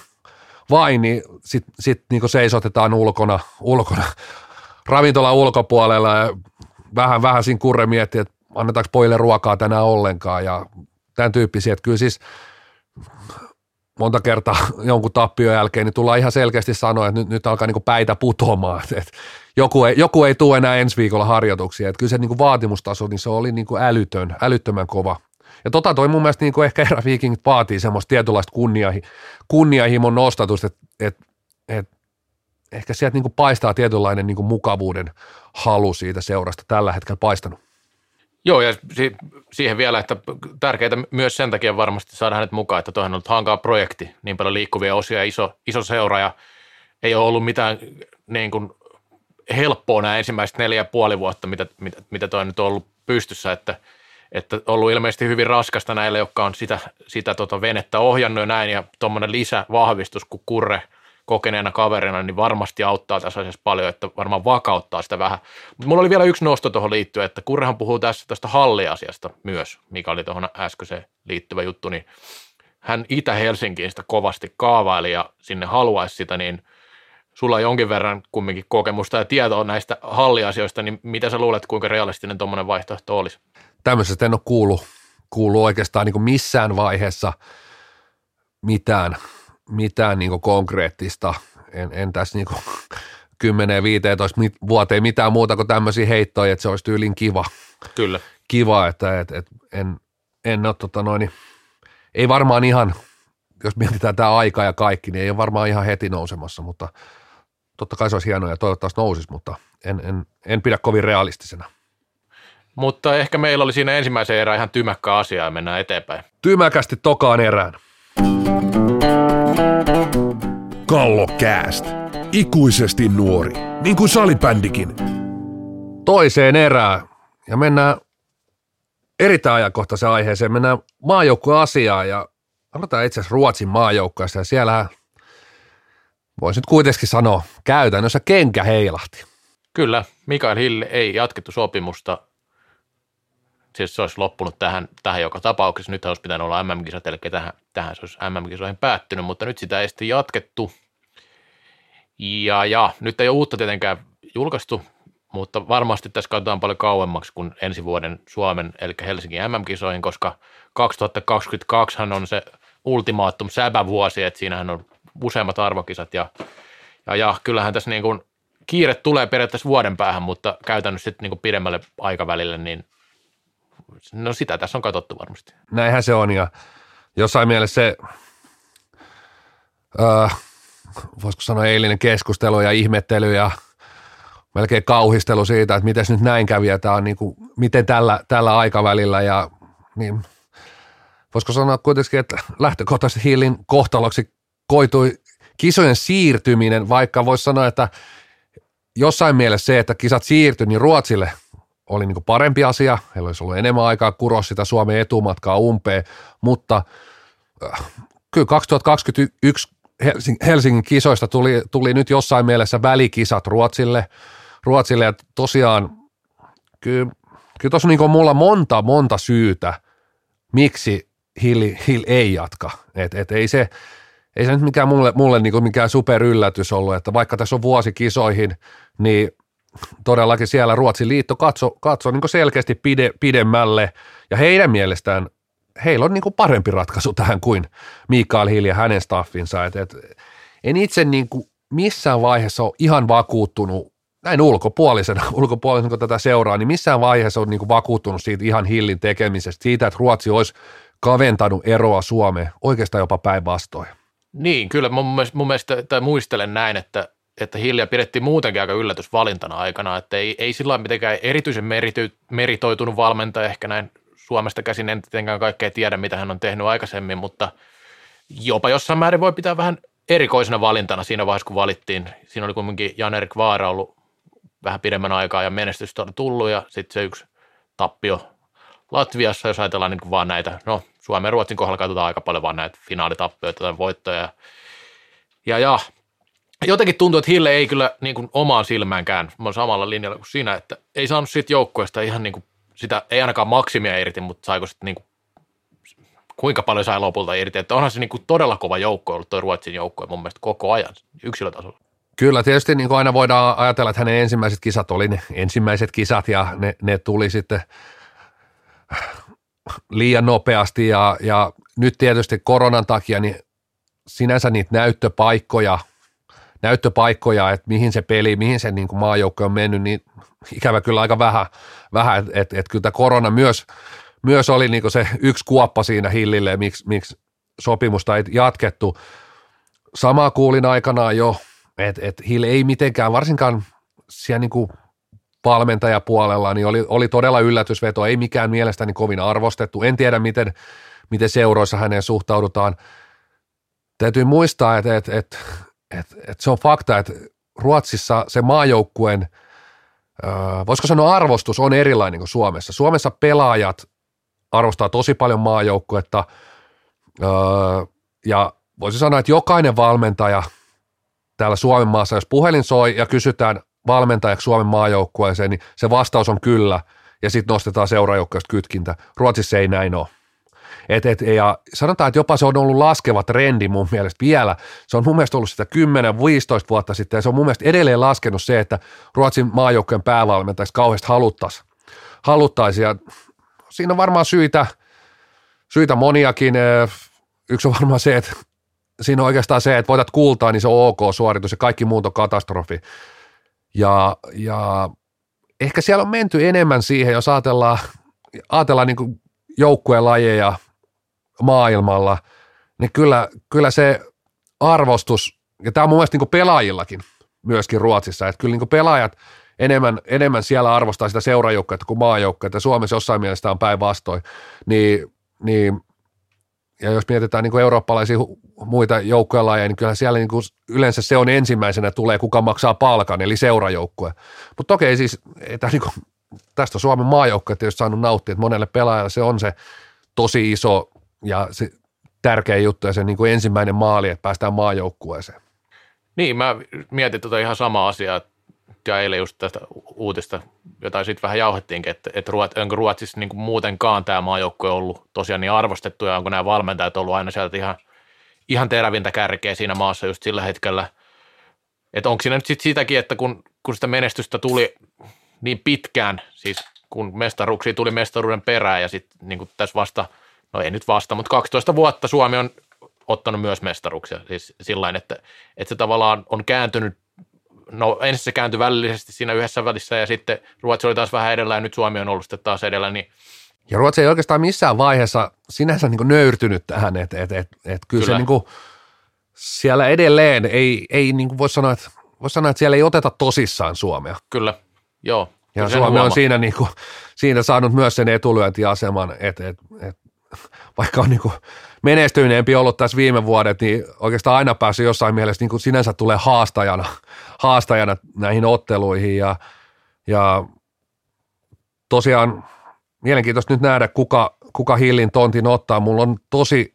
vain, niin sitten sit niin seisotetaan ulkona, ulkona ravintola ulkopuolella ja vähän, vähän siinä kurre miettii, että annetaanko pojille ruokaa tänään ollenkaan ja tämän tyyppisiä, että kyllä siis monta kertaa jonkun tappion jälkeen niin tullaan ihan selkeästi sanoa, että nyt, nyt alkaa niin päitä putoamaan, että, että joku, ei, joku ei tule enää ensi viikolla harjoituksia, että kyllä se niin vaatimustaso, niin se oli niin älytön, älyttömän kova. Ja tota toi mun mielestä niin ehkä eräviikingit vaatii semmoista tietynlaista kunniahi, kunniahimon nostatusta, että, että, että ehkä sieltä niin paistaa tietynlainen niin mukavuuden halu siitä seurasta tällä hetkellä paistanut. Joo, ja si- siihen vielä, että tärkeää myös sen takia varmasti saada hänet mukaan, että tuohan on ollut hankaa projekti, niin paljon liikkuvia osia, iso, iso seura, ja ei ole ollut mitään niin kuin helppoa nämä ensimmäiset neljä ja puoli vuotta, mitä, mitä, mitä toi nyt on ollut pystyssä, että, että ollut ilmeisesti hyvin raskasta näille, jotka on sitä, sitä tota venettä ohjannut ja näin, ja tuommoinen lisävahvistus, kun Kurre kokeneena kaverina, niin varmasti auttaa tässä asiassa paljon, että varmaan vakauttaa sitä vähän. Mutta mulla oli vielä yksi nosto tuohon liittyen, että Kurrehan puhuu tässä tästä halliasiasta myös, mikä oli tuohon äskeiseen liittyvä juttu, niin hän Itä-Helsinkiin sitä kovasti kaavaili ja sinne haluaisi sitä, niin sulla on jonkin verran kumminkin kokemusta ja tietoa näistä halliasioista, niin mitä sä luulet, kuinka realistinen tuommoinen vaihtoehto olisi? Tämmöisestä en ole kuullut, kuullut oikeastaan niin missään vaiheessa mitään, mitään niin konkreettista. En, en tässä niin 10-15 <laughs> vuoteen mitään muuta kuin tämmöisiä heittoja, että se olisi tyylin kiva. Kyllä. Kiva, että et, et en, en ole tota noin, ei varmaan ihan, jos mietitään tämä aika ja kaikki, niin ei ole varmaan ihan heti nousemassa, mutta totta kai se olisi hienoa ja toivottavasti nousisi, mutta en, en, en pidä kovin realistisena. Mutta ehkä meillä oli siinä ensimmäisen erään ihan tymäkkä asia ja mennään eteenpäin. Tymäkästi tokaan erään. Kallokääst. Ikuisesti nuori, niin kuin salibändikin. Toiseen erään ja mennään erittäin ajankohtaiseen aiheeseen. Mennään maajoukkueasiaan ja aloitetaan itse asiassa Ruotsin maajoukkueessa ja siellä voisi nyt kuitenkin sanoa käytännössä kenkä heilahti. Kyllä, Mikael Hill ei jatkettu sopimusta. Siis se olisi loppunut tähän, tähän joka tapauksessa. Nyt olisi pitänyt olla MM-kisat, eli tähän, tähän se olisi MM-kisoihin päättynyt, mutta nyt sitä ei sitten jatkettu. Ja, ja nyt ei ole uutta tietenkään julkaistu, mutta varmasti tässä katsotaan paljon kauemmaksi kuin ensi vuoden Suomen, eli Helsingin MM-kisoihin, koska 2022 on se ultimaatum säbävuosi, että siinähän on useammat arvokisat ja, ja, ja kyllähän tässä niin kuin kiire tulee periaatteessa vuoden päähän, mutta käytännössä sitten niin kuin pidemmälle aikavälille, niin no sitä tässä on katsottu varmasti. Näinhän se on ja jossain mielessä se, äh, voisiko sanoa eilinen keskustelu ja ihmettely ja melkein kauhistelu siitä, että miten nyt näin kävi ja tämä on niin kuin, miten tällä, tällä aikavälillä ja niin voisiko sanoa kuitenkin, että lähtökohtaisesti Hillin kohtaloksi koitui kisojen siirtyminen, vaikka voisi sanoa, että jossain mielessä se, että kisat siirtyi, niin Ruotsille oli niin parempi asia. Heillä olisi ollut enemmän aikaa kuroa sitä Suomen etumatkaa umpeen, mutta äh, kyllä 2021 Helsingin kisoista tuli, tuli nyt jossain mielessä välikisat Ruotsille. Ruotsille ja tosiaan kyllä, kyllä tuossa niin mulla monta, monta syytä, miksi Hill, Hill ei jatka. Et, et ei se, ei se nyt mikään mulle, mulle niin mikään superyllätys ollut, että vaikka tässä on vuosi kisoihin, niin todellakin siellä Ruotsin liitto katso, katso niin selkeästi pide, pidemmälle ja heidän mielestään heillä on niin parempi ratkaisu tähän kuin Mikael Hill ja hänen staffinsa. Et, et, en itse niin kuin missään vaiheessa ole ihan vakuuttunut, näin ulkopuolisena, <laughs> ulkopuolisena kun tätä seuraa, niin missään vaiheessa on niin kuin vakuuttunut siitä ihan Hillin tekemisestä, siitä, että Ruotsi olisi kaventanut eroa Suomeen, oikeastaan jopa päinvastoin. Niin, kyllä mun mun mielestä tai muistelen näin, että, että Hilja pidettiin muutenkin aika yllätysvalintana aikana, että ei, ei sillä mitenkään erityisen merity, meritoitunut valmentaja, ehkä näin Suomesta käsin en tietenkään kaikkea tiedä, mitä hän on tehnyt aikaisemmin, mutta jopa jossain määrin voi pitää vähän erikoisena valintana siinä vaiheessa, kun valittiin. Siinä oli kuitenkin Jan-Erik Vaara ollut vähän pidemmän aikaa ja menestystä on tullut ja sitten se yksi tappio Latviassa, jos ajatellaan niin kuin vaan näitä, no Suomen ja Ruotsin kohdalla katsotaan aika paljon vaan näitä finaalitappioita tai voittoja. Ja, ja jotenkin tuntuu, että Hille ei kyllä niin kuin omaan silmäänkään, samalla linjalla kuin sinä, että ei saanut siitä joukkueesta ihan niin kuin sitä, ei ainakaan maksimia irti, mutta saiko sitten niin kuin, kuinka paljon sai lopulta irti. Että onhan se niin kuin todella kova joukko ollut tuo Ruotsin joukko mun mielestä koko ajan yksilötasolla. Kyllä, tietysti niin kuin aina voidaan ajatella, että hänen ensimmäiset kisat oli ne ensimmäiset kisat ja ne, ne tuli sitten liian nopeasti ja, ja nyt tietysti koronan takia niin sinänsä niitä näyttöpaikkoja, näyttöpaikkoja, että mihin se peli, mihin se niin kuin maajoukko on mennyt, niin ikävä kyllä aika vähän, vähän että et, et kyllä tämä korona myös, myös oli niin kuin se yksi kuoppa siinä Hillille, miksi, miksi sopimusta ei jatkettu. Samaa kuulin aikanaan jo, että et Hill ei mitenkään, varsinkaan siellä niin kuin valmentajapuolella, niin oli, oli todella yllätysveto, ei mikään mielestäni kovin arvostettu. En tiedä, miten, miten seuroissa häneen suhtaudutaan. Täytyy muistaa, että, että, että, että, että se on fakta, että Ruotsissa se maajoukkueen, voisiko sanoa arvostus on erilainen kuin Suomessa. Suomessa pelaajat arvostaa tosi paljon maajoukkuetta ja voisi sanoa, että jokainen valmentaja täällä Suomen maassa, jos puhelin soi ja kysytään valmentajaksi Suomen maajoukkueeseen, niin se vastaus on kyllä, ja sitten nostetaan seuraajoukkueesta kytkintä. Ruotsissa ei näin ole. Et, et, ja sanotaan, että jopa se on ollut laskeva trendi mun mielestä vielä. Se on mun mielestä ollut sitä 10-15 vuotta sitten, ja se on mun mielestä edelleen laskenut se, että Ruotsin maajoukkueen päävalmentajaksi kauheasti haluttaisiin. Haluttaisi, ja siinä on varmaan syitä, syitä moniakin. Yksi on varmaan se, että siinä on oikeastaan se, että voitat kultaa, niin se on ok suoritus ja kaikki muut on katastrofi. Ja, ja ehkä siellä on menty enemmän siihen, jos ajatellaan, ajatellaan niin joukkueen lajeja maailmalla, niin kyllä, kyllä se arvostus, ja tämä on mun mielestä niin pelaajillakin myöskin Ruotsissa, että kyllä niin pelaajat enemmän, enemmän siellä arvostaa sitä seurajoukkuetta kuin maajoukkuetta, Suomessa jossain mielessä on päinvastoin, niin, niin ja jos mietitään niin eurooppalaisia muita joukkuelajeja, niin kyllä siellä niin kuin yleensä se on ensimmäisenä tulee, kuka maksaa palkan, eli seurajoukkue. Mutta toki siis, että niin kuin, tästä Suomen maajoukkue tietysti saanut nauttia, että monelle pelaajalle se on se tosi iso ja se tärkeä juttu ja se niin kuin ensimmäinen maali, että päästään maajoukkueeseen. Niin, mä mietin tuota ihan samaa asiaa, ja eilen just tästä uutista, jota sitten vähän jauhettiinkin, että, että Ruot, onko Ruotsissa niin kuin muutenkaan tämä maajoukkue ollut tosiaan niin arvostettu ja onko nämä valmentajat ollut aina sieltä ihan, ihan terävintä kärkeä siinä maassa just sillä hetkellä. Että onko siinä nyt sitten sitäkin, että kun, kun sitä menestystä tuli niin pitkään, siis kun mestaruuksia tuli mestaruuden perään ja sitten niin tässä vasta, no ei nyt vasta, mutta 12 vuotta Suomi on ottanut myös mestaruuksia, siis sillä että, että se tavallaan on kääntynyt no ensin se kääntyi välillisesti siinä yhdessä välissä ja sitten Ruotsi oli taas vähän edellä ja nyt Suomi on ollut sitten taas edellä, niin ja Ruotsi ei oikeastaan missään vaiheessa sinänsä niin nöyrtynyt tähän, että et, et, et, kyllä, kyllä. se niin kuin, siellä edelleen ei, ei niin kuin voi, sanoa, että, voi sanoa, että siellä ei oteta tosissaan Suomea. Kyllä, joo. Ja Suomi on siinä, niin kuin, siinä saanut myös sen etulyöntiaseman, että et, et, <laughs> vaikka on niin kuin menestyneempi ollut tässä viime vuodet, niin oikeastaan aina päässyt jossain mielessä niin kuin sinänsä tulee haastajana, <laughs> haastajana näihin otteluihin ja, ja tosiaan mielenkiintoista nyt nähdä, kuka, kuka Hillin tontin ottaa. Mulla on tosi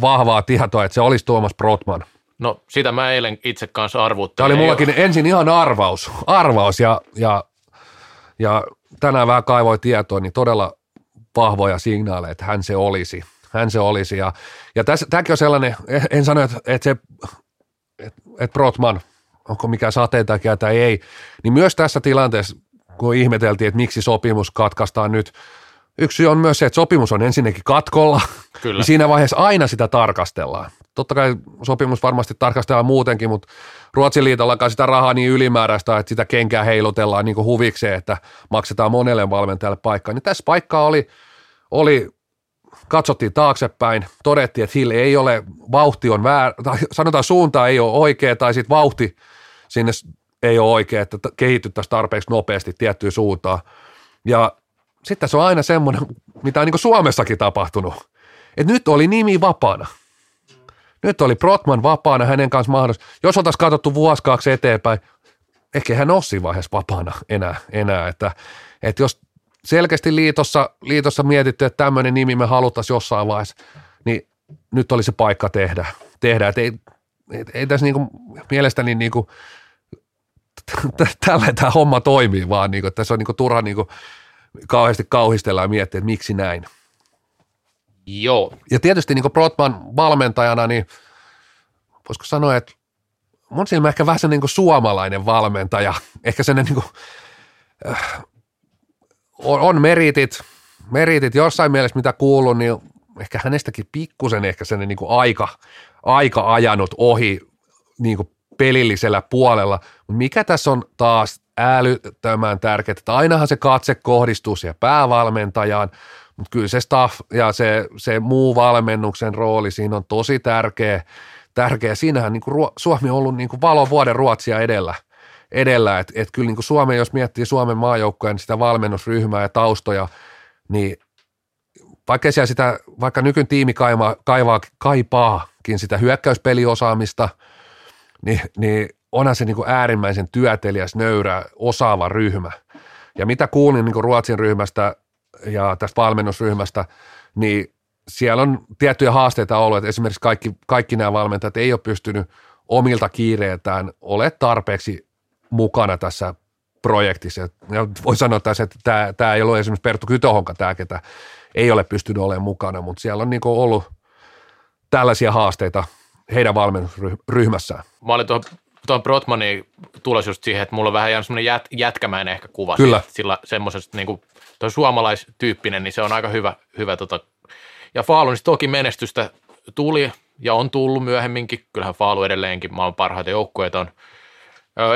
vahvaa tietoa, että se olisi Tuomas Brotman. No sitä mä eilen itse kanssa arvuttelin. Tämä oli mullakin ensin ihan arvaus, arvaus ja, ja, ja tänään vähän kaivoi tietoa, niin todella vahvoja signaaleja, että hän se olisi hän se olisi. Ja, ja tässä, tämäkin on sellainen, en sano, että, että se, että, että Brotman, onko mikä sateentakia tai ei, niin myös tässä tilanteessa, kun ihmeteltiin, että miksi sopimus katkaistaan nyt, yksi syy on myös se, että sopimus on ensinnäkin katkolla, Kyllä. niin siinä vaiheessa aina sitä tarkastellaan. Totta kai sopimus varmasti tarkastellaan muutenkin, mutta Ruotsin liitolla sitä rahaa niin ylimääräistä, että sitä kenkää heilutellaan niin huvikseen, että maksetaan monelle valmentajalle paikkaa. Niin tässä paikkaa oli, oli katsottiin taaksepäin, todettiin, että Hill ei ole, vauhti on väärä, tai sanotaan suunta ei ole oikea, tai sitten vauhti sinne ei ole oikea, että kehityttäisiin tarpeeksi nopeasti tiettyyn suuntaan. Ja sitten se on aina semmoinen, mitä on niin Suomessakin tapahtunut, että nyt oli nimi vapaana. Nyt oli Brotman vapaana, hänen kanssa mahdollisuus. Jos oltaisiin katsottu vuosi kaksi eteenpäin, ehkä hän olisi siinä vaiheessa vapaana enää, enää että, että jos selkeästi liitossa, liitossa mietitty, että tämmöinen nimi me haluttaisiin jossain vaiheessa, niin nyt oli se paikka tehdä. tehdä. Et ei, ei, ei tässä niinku, mielestäni niinku, tällä tämä homma toimii, vaan niinku, tässä on niinku turha niinku, kauheasti kauhistella ja miettiä, että miksi näin. Joo. Ja tietysti niin Brotman valmentajana, niin voisiko sanoa, että mun silmä ehkä vähän se niin suomalainen valmentaja, ehkä sen niin kuin, äh, on, on meritit, meritit jossain mielessä, mitä kuuluu, niin ehkä hänestäkin pikkusen ehkä sen niin aika, aika ajanut ohi niin pelillisellä puolella. Mikä tässä on taas älyttömän tärkeää, että ainahan se katse kohdistuu siihen päävalmentajaan, mutta kyllä se staff ja se, se muu valmennuksen rooli siinä on tosi tärkeä. tärkeä. Siinähän niin kuin Suomi on ollut niin kuin valovuoden Ruotsia edellä – edellä, että et kyllä niin kuin Suomen, jos miettii Suomen maajoukkojen sitä valmennusryhmää ja taustoja, niin vaikka siellä sitä, vaikka nykyn tiimi kaivaa, kaivaa, kaipaakin sitä hyökkäyspeliosaamista, niin, niin onhan se niin kuin äärimmäisen työtelijäs, nöyrä, osaava ryhmä. Ja mitä kuulin niin kuin Ruotsin ryhmästä ja tästä valmennusryhmästä, niin siellä on tiettyjä haasteita ollut, että esimerkiksi kaikki, kaikki nämä valmentajat ei ole pystynyt omilta kiireiltään ole tarpeeksi mukana tässä projektissa. Ja voi sanoa tässä, että tämä, tämä ei ole esimerkiksi Perttu Kytohonka tämä, ketä ei ole pystynyt olemaan mukana, mutta siellä on niin ollut tällaisia haasteita heidän valmennusryhmässään. Mä olin tuohon tuon Brotmanin tulos just siihen, että mulla on vähän jäänyt semmoinen jät, jätkämäinen ehkä kuva. Kyllä. Sillä semmoisesta niin kuin, toi suomalaistyyppinen, niin se on aika hyvä, hyvä tota. ja Faalunista toki menestystä tuli ja on tullut myöhemminkin. Kyllähän Faalu edelleenkin maailman parhaita joukkueita on.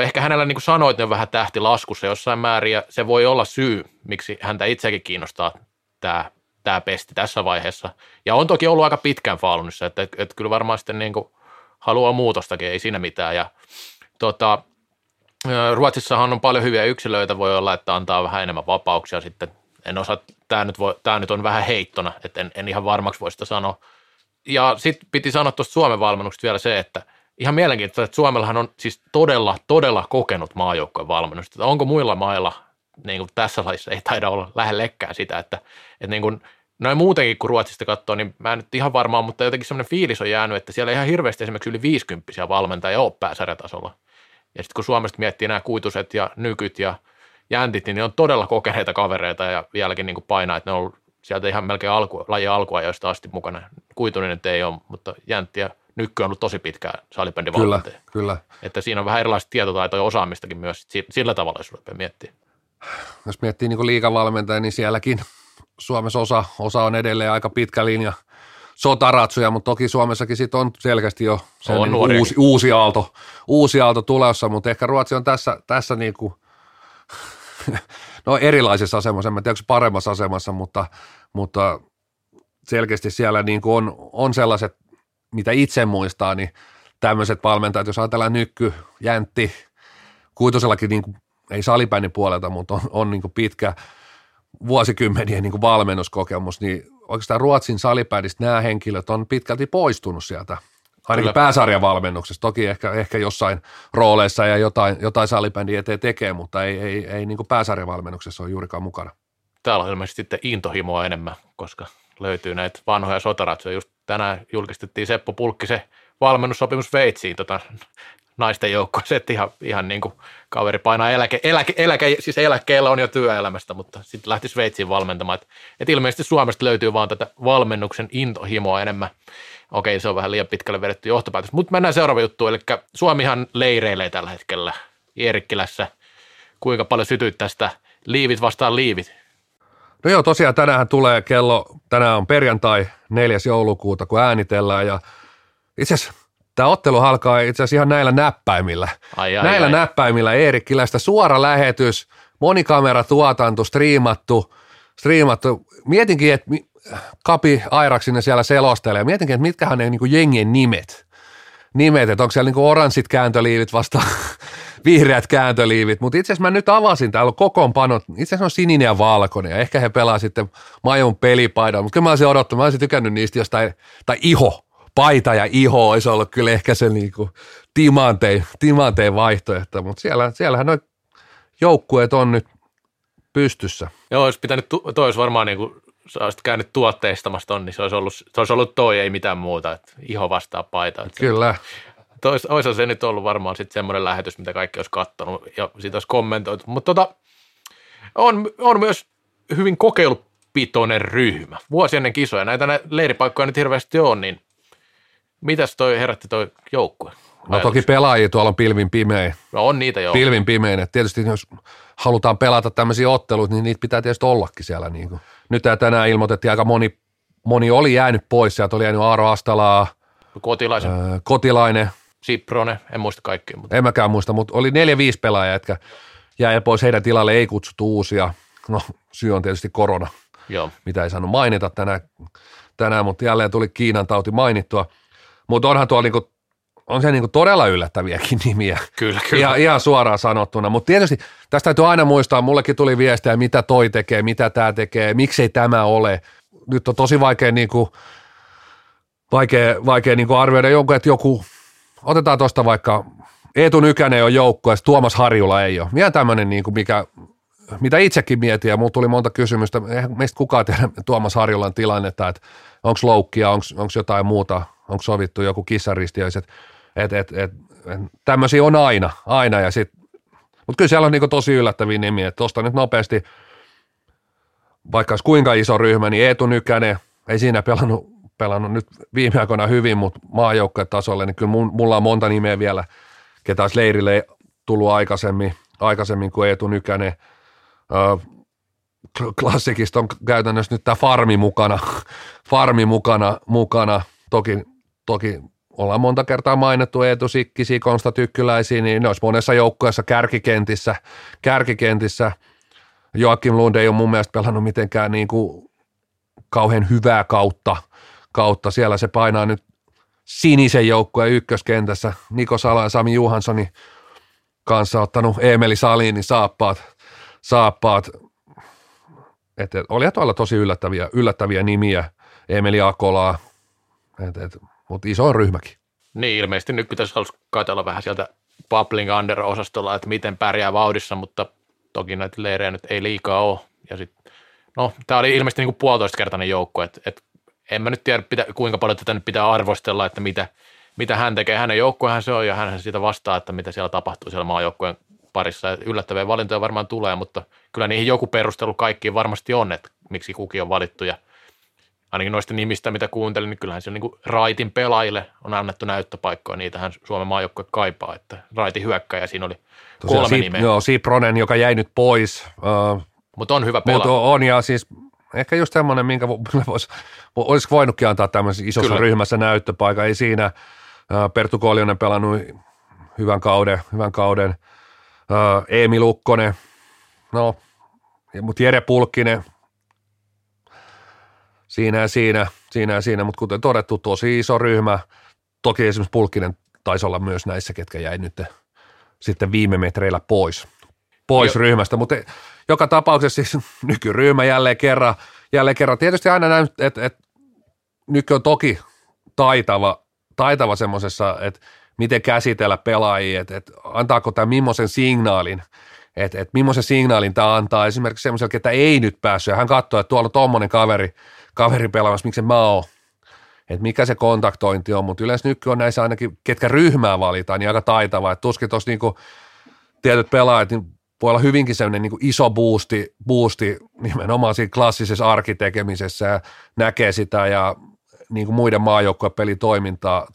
Ehkä hänellä niin kuin sanoit, on vähän tähtilaskussa jossain määrin ja se voi olla syy, miksi häntä itsekin kiinnostaa tämä, tämä pesti tässä vaiheessa. Ja on toki ollut aika pitkään Faalunissa, että, että, että kyllä varmaan sitten niin kuin haluaa muutostakin, ei siinä mitään. Ja, tota, Ruotsissahan on paljon hyviä yksilöitä, voi olla, että antaa vähän enemmän vapauksia sitten. En osaa, tämä nyt, voi, tämä nyt on vähän heittona, että en, en ihan varmaksi voi sitä sanoa. Ja sitten piti sanoa tuosta Suomen valmennuksesta vielä se, että ihan mielenkiintoista, että Suomellahan on siis todella, todella kokenut maajoukkojen valmennusta. Onko muilla mailla niin kuin tässä laissa ei taida olla lähellekään sitä, että, että niin kuin, noin muutenkin kun Ruotsista katsoo, niin mä en nyt ihan varmaan, mutta jotenkin semmoinen fiilis on jäänyt, että siellä ihan hirveästi esimerkiksi yli 50 valmentajia ole pääsarjatasolla. Ja sitten kun Suomesta miettii nämä kuituset ja nykyt ja jäntit, niin ne on todella kokeneita kavereita ja vieläkin niin kuin painaa, että ne on ollut sieltä ihan melkein alku, lajin joista asti mukana. Kuitunen ei ole, mutta jäntti ja nykky on ollut tosi pitkään salibändin Kyllä, kyllä. Että siinä on vähän erilaista tietotaitoa ja osaamistakin myös sillä tavalla, jos rupeaa miettimään. Jos miettii niin liikavalmentaja, niin sielläkin Suomessa osa, osa on edelleen aika pitkä linja sotaratsuja, mutta toki Suomessakin sit on selkeästi jo sen on niin uusi, uusi, aalto, uusi aalto tulossa, mutta ehkä Ruotsi on tässä, tässä niin kuin, <laughs> no erilaisessa asemassa, en tiedä paremmassa asemassa, mutta, mutta selkeästi siellä niin kuin on, on sellaiset, mitä itse muistaa, niin tämmöiset valmentajat, jos ajatellaan Nykky, Jäntti, Kuitosellakin niin kuin, ei salipäinen puolelta, mutta on, on niin kuin pitkä vuosikymmenien niin kuin valmennuskokemus, niin oikeastaan Ruotsin salipädistä nämä henkilöt on pitkälti poistunut sieltä, ainakin pääsarjan valmennuksessa. Toki ehkä, ehkä jossain rooleissa ja jotain, jotain salibändiä eteen tekee, mutta ei, ei, ei niin pääsarjan valmennuksessa ole juurikaan mukana. Täällä on ilmeisesti sitten intohimoa enemmän, koska löytyy näitä vanhoja sotaratsoja. Just tänään julkistettiin Seppo Pulkkisen valmennussopimus Veitsiin tota, naisten joukkueeseen, että ihan, ihan niin kuin kaveri painaa eläke, eläke, eläke, siis eläkkeellä on jo työelämästä, mutta sitten lähti Sveitsiin valmentamaan. Et, et ilmeisesti Suomesta löytyy vaan tätä valmennuksen intohimoa enemmän. Okei, se on vähän liian pitkälle vedetty johtopäätös. Mutta mennään seuraava juttu, eli Suomihan leireilee tällä hetkellä Eerikkilässä. Kuinka paljon sytyt tästä liivit vastaan liivit? No joo, tosiaan tänään tulee kello, tänään on perjantai 4. joulukuuta, kun äänitellään ja itse asiassa Tämä ottelu alkaa itse asiassa ihan näillä näppäimillä. Ai, ai, näillä ai. näppäimillä Eerikkilästä suora lähetys, monikameratuotanto, striimattu, striimattu. Mietinkin, että Kapi Airaksinen siellä selostelee. Mietinkin, että mitkähän ne niin jengien nimet. Nimet, että onko siellä niin oranssit kääntöliivit vasta <laughs> vihreät kääntöliivit. Mutta itse asiassa mä nyt avasin, täällä on kokoonpanot. Itse asiassa on sininen ja valkoinen ja ehkä he pelaa sitten Majun pelipaidan. Mutta kyllä mä olisin odottanut, mä olisin tykännyt niistä jostain, tai iho, paita ja iho olisi ollut kyllä ehkä se niin kuin timanteen, timanteen vaihtoehto, mutta siellä, siellähän noin joukkueet on nyt pystyssä. Joo, olisi pitänyt, toi olisi varmaan niin kuin, sä olisit käynyt tuotteistamasta on, niin se olisi ollut, se olisi ollut toi, ei mitään muuta, että iho vastaa paita. Että Kyllä. Tois, olisi se nyt ollut varmaan sitten semmoinen lähetys, mitä kaikki olisi kattonut ja siitä olisi kommentoitu. Mutta tota, on, on myös hyvin kokeilupitoinen ryhmä. Vuosi ennen kisoja. Näitä leiripaikkoja nyt hirveästi on, niin Mitäs toi herätti toi joukkue? No toki pelaajia tuolla on pilvin pimein. No on niitä jo. Pilvin pimein. Et tietysti jos halutaan pelata tämmöisiä otteluita, niin niitä pitää tietysti ollakin siellä. Niin kuin. Nyt tänään ilmoitettiin aika moni, moni oli jäänyt pois. Sieltä oli jäänyt Aaro Astalaa. Kotilaisen. Ää, kotilainen. Siprone, en muista kaikkia. Mutta. En mäkään muista, mutta oli neljä, viisi pelaajaa, jotka jäi pois. Heidän tilalle ei kutsuttu uusia. No syy on tietysti korona, Joo. mitä ei saanut mainita tänään, tänään, mutta jälleen tuli Kiinan tauti mainittua – mutta onhan tuolla niinku, on se niinku todella yllättäviäkin nimiä. Kyllä, kyllä. Ihan, ihan suoraan sanottuna. Mutta tietysti tästä täytyy aina muistaa, mullekin tuli viestejä, mitä toi tekee, mitä tämä tekee, miksei tämä ole. Nyt on tosi vaikea, niinku, vaikea, vaikea niinku arvioida jonkun, että joku, otetaan tuosta vaikka Eetu Nykänen on joukko ja Tuomas Harjula ei ole. Vielä tämmöinen, niinku, mikä, mitä itsekin mietin ja mulla tuli monta kysymystä. Eihän meistä kukaan tiedä Tuomas Harjulan tilannetta, että onko loukkia, onko jotain muuta onko sovittu joku kissaristiöiset, Et, et, et, et, tämmöisiä on aina, aina ja sit, mutta kyllä siellä on niinku tosi yllättäviä nimiä, että tuosta nyt nopeasti, vaikka olisi kuinka iso ryhmä, niin Eetu Nykänen, ei siinä pelannut, pelannut nyt viime aikoina hyvin, mutta maajoukkojen tasolle, niin kyllä mulla on monta nimeä vielä, ketä olisi leirille tullut aikaisemmin, aikaisemmin kuin Eetu Nykänen. klassikista on käytännössä nyt tämä farmi mukana, <laughs> farmi mukana, mukana. Toki, toki ollaan monta kertaa mainittu Eetu Sikkisi, Konsta Tykkyläisiä, niin ne olisi monessa joukkueessa kärkikentissä, kärkikentissä. Joakim Lund ei ole mun mielestä pelannut mitenkään niin kuin kauhean hyvää kautta, kautta. Siellä se painaa nyt sinisen joukkueen ykköskentässä. Niko Sala ja Sami Juhanssoni kanssa ottanut Emeli Salinin saappaat, saappaat. Et, et, oli tuolla tosi yllättäviä, yllättäviä nimiä, Emeli Akolaa, et, et, mutta iso ryhmäkin. Niin, ilmeisesti nyt pitäisi katsella vähän sieltä Bubbling Under-osastolla, että miten pärjää vauhdissa, mutta toki näitä leirejä nyt ei liikaa ole. Ja sit, no, tämä oli ilmeisesti niin kuin puolitoista kertainen joukko, että et, en mä nyt tiedä, pitä, kuinka paljon tätä nyt pitää arvostella, että mitä, mitä hän tekee. Hänen joukkuehan se on ja hän siitä vastaa, että mitä siellä tapahtuu siellä maajoukkueen parissa. Yllättäviä valintoja varmaan tulee, mutta kyllä niihin joku perustelu kaikkiin varmasti on, että miksi kukin on valittu ja ainakin noista nimistä, mitä kuuntelin, niin kyllähän se niin Raitin pelaajille on annettu näyttöpaikkoja, niitähän Suomen maajoukkue kaipaa, että Raitin hyökkäjä siinä oli kolme Tosiaan, nimeä. Joo, Sipronen, joka jäi nyt pois. Uh, mutta on hyvä pelaaja. Mutta on, ja siis ehkä just semmoinen, minkä <laughs> vois, olisi voinutkin antaa tämmöisessä isossa Kyllä. ryhmässä näyttöpaikka. Ei siinä Perttu Koljonen pelannut hyvän kauden, hyvän kauden. Eemi Lukkonen, no, mutta Jere Pulkkinen, siinä ja siinä, siinä ja siinä, mutta kuten todettu, tosi iso ryhmä. Toki esimerkiksi Pulkkinen taisi olla myös näissä, ketkä jäi nyt sitten viime metreillä pois, pois ryhmästä, mutta joka tapauksessa siis nykyryhmä jälleen kerran, jälleen kerran. Tietysti aina näin, että, että nyky on toki taitava, taitava semmoisessa, että miten käsitellä pelaajia, että, että antaako tämä millaisen signaalin, että, että millaisen signaalin tämä antaa esimerkiksi semmoiselle, ketä ei nyt päässyt, ja hän katsoo, että tuolla on tuommoinen kaveri, kaveri pelaamassa, miksi mä oon, että mikä se kontaktointi on, mutta yleensä nyky on näissä ainakin, ketkä ryhmää valitaan, niin aika taitava, että tuskin tuossa niinku tietyt pelaajat, niin voi olla hyvinkin sellainen niin iso boosti, boosti nimenomaan siinä klassisessa arkitekemisessä ja näkee sitä ja niin kuin muiden maajoukkojen pelitoimintaa,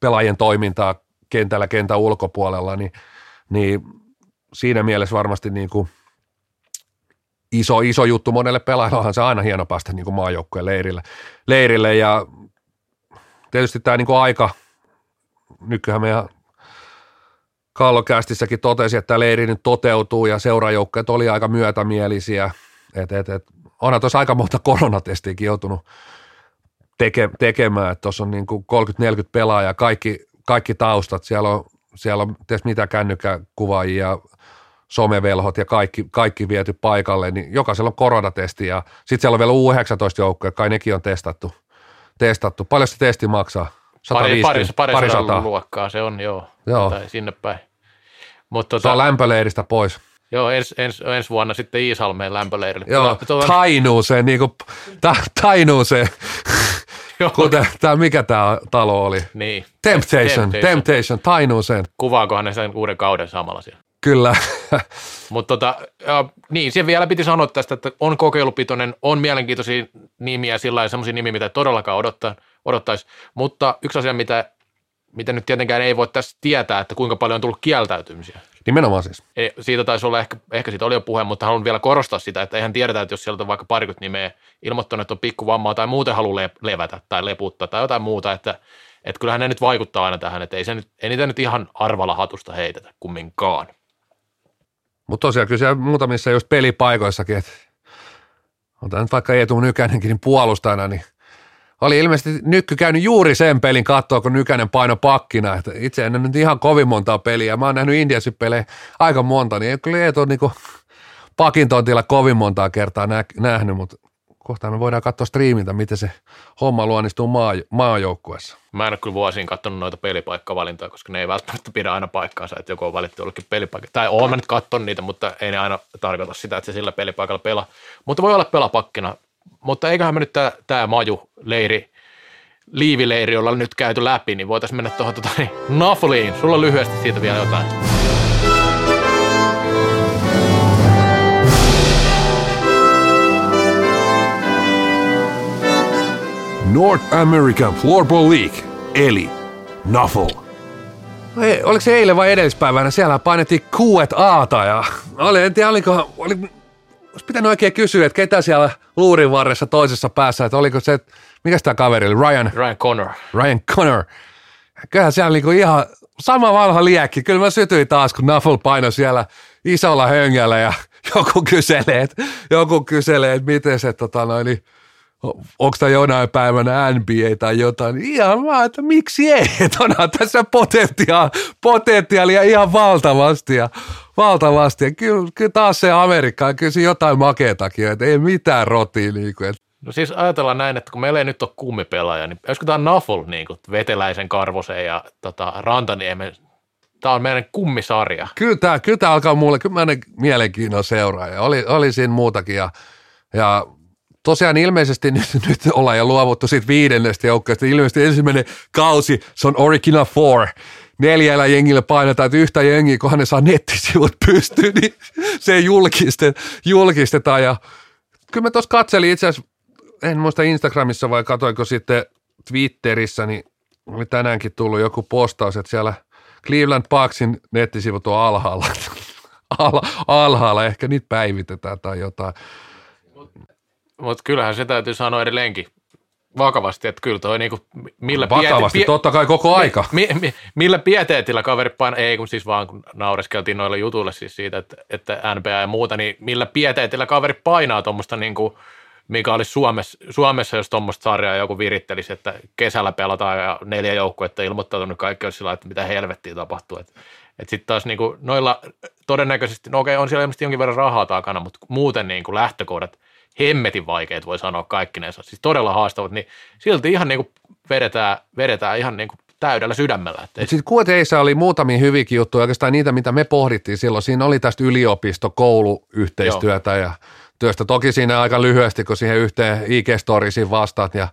pelaajien toimintaa kentällä kentän ulkopuolella, niin, niin siinä mielessä varmasti niin kuin iso, iso juttu monelle pelaajalle, onhan se aina hieno päästä niin kuin maajoukkojen leirille, leirille. Ja tietysti tämä niin aika, nykyään meidän Kallokästissäkin totesi, että leiri nyt toteutuu ja seurajoukkeet oli aika myötämielisiä. Et, et, et, onhan tuossa aika monta koronatestiäkin joutunut teke, tekemään, tuossa on niin 30-40 pelaajaa, kaikki, kaikki taustat, siellä on, siellä on mitä kännykkäkuvaajia, somevelhot ja kaikki, kaikki viety paikalle, niin jokaisella on koronatesti ja sitten siellä on vielä U19-joukkoja, kai nekin on testattu. testattu. Paljon se testi maksaa? 150, pari, pari, pari, pari luokkaa se on, joo. joo. Tai sinne päin. Mut, tota, se on lämpöleiristä pois. Joo, ens, ens, ensi vuonna sitten Iisalmeen lämpöleirille. Joo, tuota, Tainuuseen, niin kuin, ta, Tainuuseen. <laughs> Kuten, tää, mikä tämä talo oli? Niin. Temptation, Temptation, Temptation Tainuuseen. Kuvaakohan ne sen uuden kauden samalla siellä? Kyllä. <laughs> Mutta tota, niin, siihen vielä piti sanoa tästä, että on kokeilupitoinen, on mielenkiintoisia nimiä, sillä semmoisia nimiä, mitä todellakaan odottaa, odottaisi. Mutta yksi asia, mitä, mitä nyt tietenkään ei voi tässä tietää, että kuinka paljon on tullut kieltäytymisiä. Nimenomaan siis. E, siitä taisi olla, ehkä, ehkä siitä oli jo puhe, mutta haluan vielä korostaa sitä, että eihän tiedetä, että jos sieltä on vaikka parikymmentä nimeä ilmoittanut, että on pikkuvammaa tai muuten haluaa levätä tai leputtaa tai jotain muuta, että, että kyllähän ne nyt vaikuttaa aina tähän, että ei, se nyt, ei niitä nyt ihan arvalla hatusta heitetä kumminkaan. Mutta tosiaan kyllä siellä muutamissa just pelipaikoissakin, että otan nyt vaikka Eetu Nykänenkin niin puolustajana, niin oli ilmeisesti Nykky käynyt juuri sen pelin katsoa, kun Nykänen paino pakkina. Että itse en nyt ihan kovin montaa peliä. Mä oon nähnyt Indiasin pelejä aika monta, niin kyllä Eetu niin pakin tontilla kovin montaa kertaa nähnyt, mutta kohta me voidaan katsoa striimiltä, miten se homma luonnistuu maa, maajoukkueessa. Mä en ole kyllä vuosiin katsonut noita pelipaikkavalintoja, koska ne ei välttämättä pidä aina paikkaansa, että joku on valittu jollekin pelipaikka. Tai oon mä nyt katsonut niitä, mutta ei ne aina tarkoita sitä, että se sillä pelipaikalla pelaa. Mutta voi olla pelapakkina. Mutta eiköhän me nyt tämä Maju leiri, liivileiri ollaan nyt käyty läpi, niin voitaisiin mennä tuohon tota, niin, Nafliin. Sulla on lyhyesti siitä vielä jotain. North American Floorball League, eli NAFL. Ei, oliko se eilen vai edellispäivänä? Siellä painettiin kuuet aata ja oli, en tiedä, oliko, oli, olisi pitänyt oikein kysyä, että ketä siellä luurin varressa toisessa päässä, että oliko se, mikä tämä kaveri oli, Ryan, Ryan Connor. Ryan Connor. Kyllähän siellä niinku ihan sama vanha liekki. Kyllä mä sytyin taas, kun Nuffle painoi siellä isolla höngällä ja <laughs> joku kyselee, että, joku kyselee, että miten se tota noin, niin, onko tämä jonain päivänä NBA tai jotain, niin ihan vaan, että miksi ei, <laughs> että onhan tässä potentiaalia, potentiaalia ihan valtavasti ja valtavasti. Ja kyllä, kyllä taas se Amerikka, kyllä se jotain makeetakin, että ei mitään rotia. Niin kuin, että No siis ajatellaan näin, että kun meillä ei nyt ole kummipelaaja, niin olisiko tämä Naful niin kuin Veteläisen, Karvosen ja tota, Rantaniemen, tämä on meidän kummisarja. kyllä tämä, kyllä tämä alkaa mulle, kyllä mä mielenkiinnon seuraaja. Oli, oli siinä muutakin ja, ja tosiaan ilmeisesti nyt, <laughs> nyt ollaan jo luovuttu siitä viidennestä joukkueesta. Ilmeisesti ensimmäinen kausi, se on Original Four. Neljällä jengillä painetaan, että yhtä jengiä, kunhan ne saa nettisivut pystyyn, niin se julkistetaan. julkistetaan. Ja kyllä mä tuossa katselin itse asiassa, en muista Instagramissa vai katoinko sitten Twitterissä, niin oli tänäänkin tullut joku postaus, että siellä Cleveland Parksin nettisivut on alhaalla. <laughs> Al, alhaalla, ehkä niitä päivitetään tai jotain. Mutta kyllähän se täytyy sanoa edelleenkin vakavasti, että kyllä toi niinku, millä Vakavasti, piete- totta kai koko aika. Mi, mi, millä pieteetillä kaveri painaa, ei kun siis vaan kun naureskeltiin noille jutuille siis siitä, että, että NBA ja muuta, niin millä pieteetillä kaveri painaa tuommoista niin kuin, mikä olisi Suomessa, Suomessa jos tuommoista sarjaa joku virittelisi, että kesällä pelataan ja neljä joukkuetta ilmoittautunut kaikki olisi sillä että mitä helvettiä tapahtuu. Että et sitten taas niin kuin, noilla todennäköisesti, no okei, on siellä ilmeisesti jonkin verran rahaa takana, mutta muuten niin kuin lähtökohdat hemmetin vaikeat voi sanoa kaikkinensa, siis todella haastavat, niin silti ihan niin kuin vedetään, vedetään ihan niin kuin täydellä sydämellä. Sitten kuitenkin oli muutamia hyviäkin juttuja, oikeastaan niitä, mitä me pohdittiin silloin. Siinä oli tästä yliopisto-kouluyhteistyötä ja työstä. Toki siinä aika lyhyesti, kun siihen yhteen IG-storiisiin vastaat ja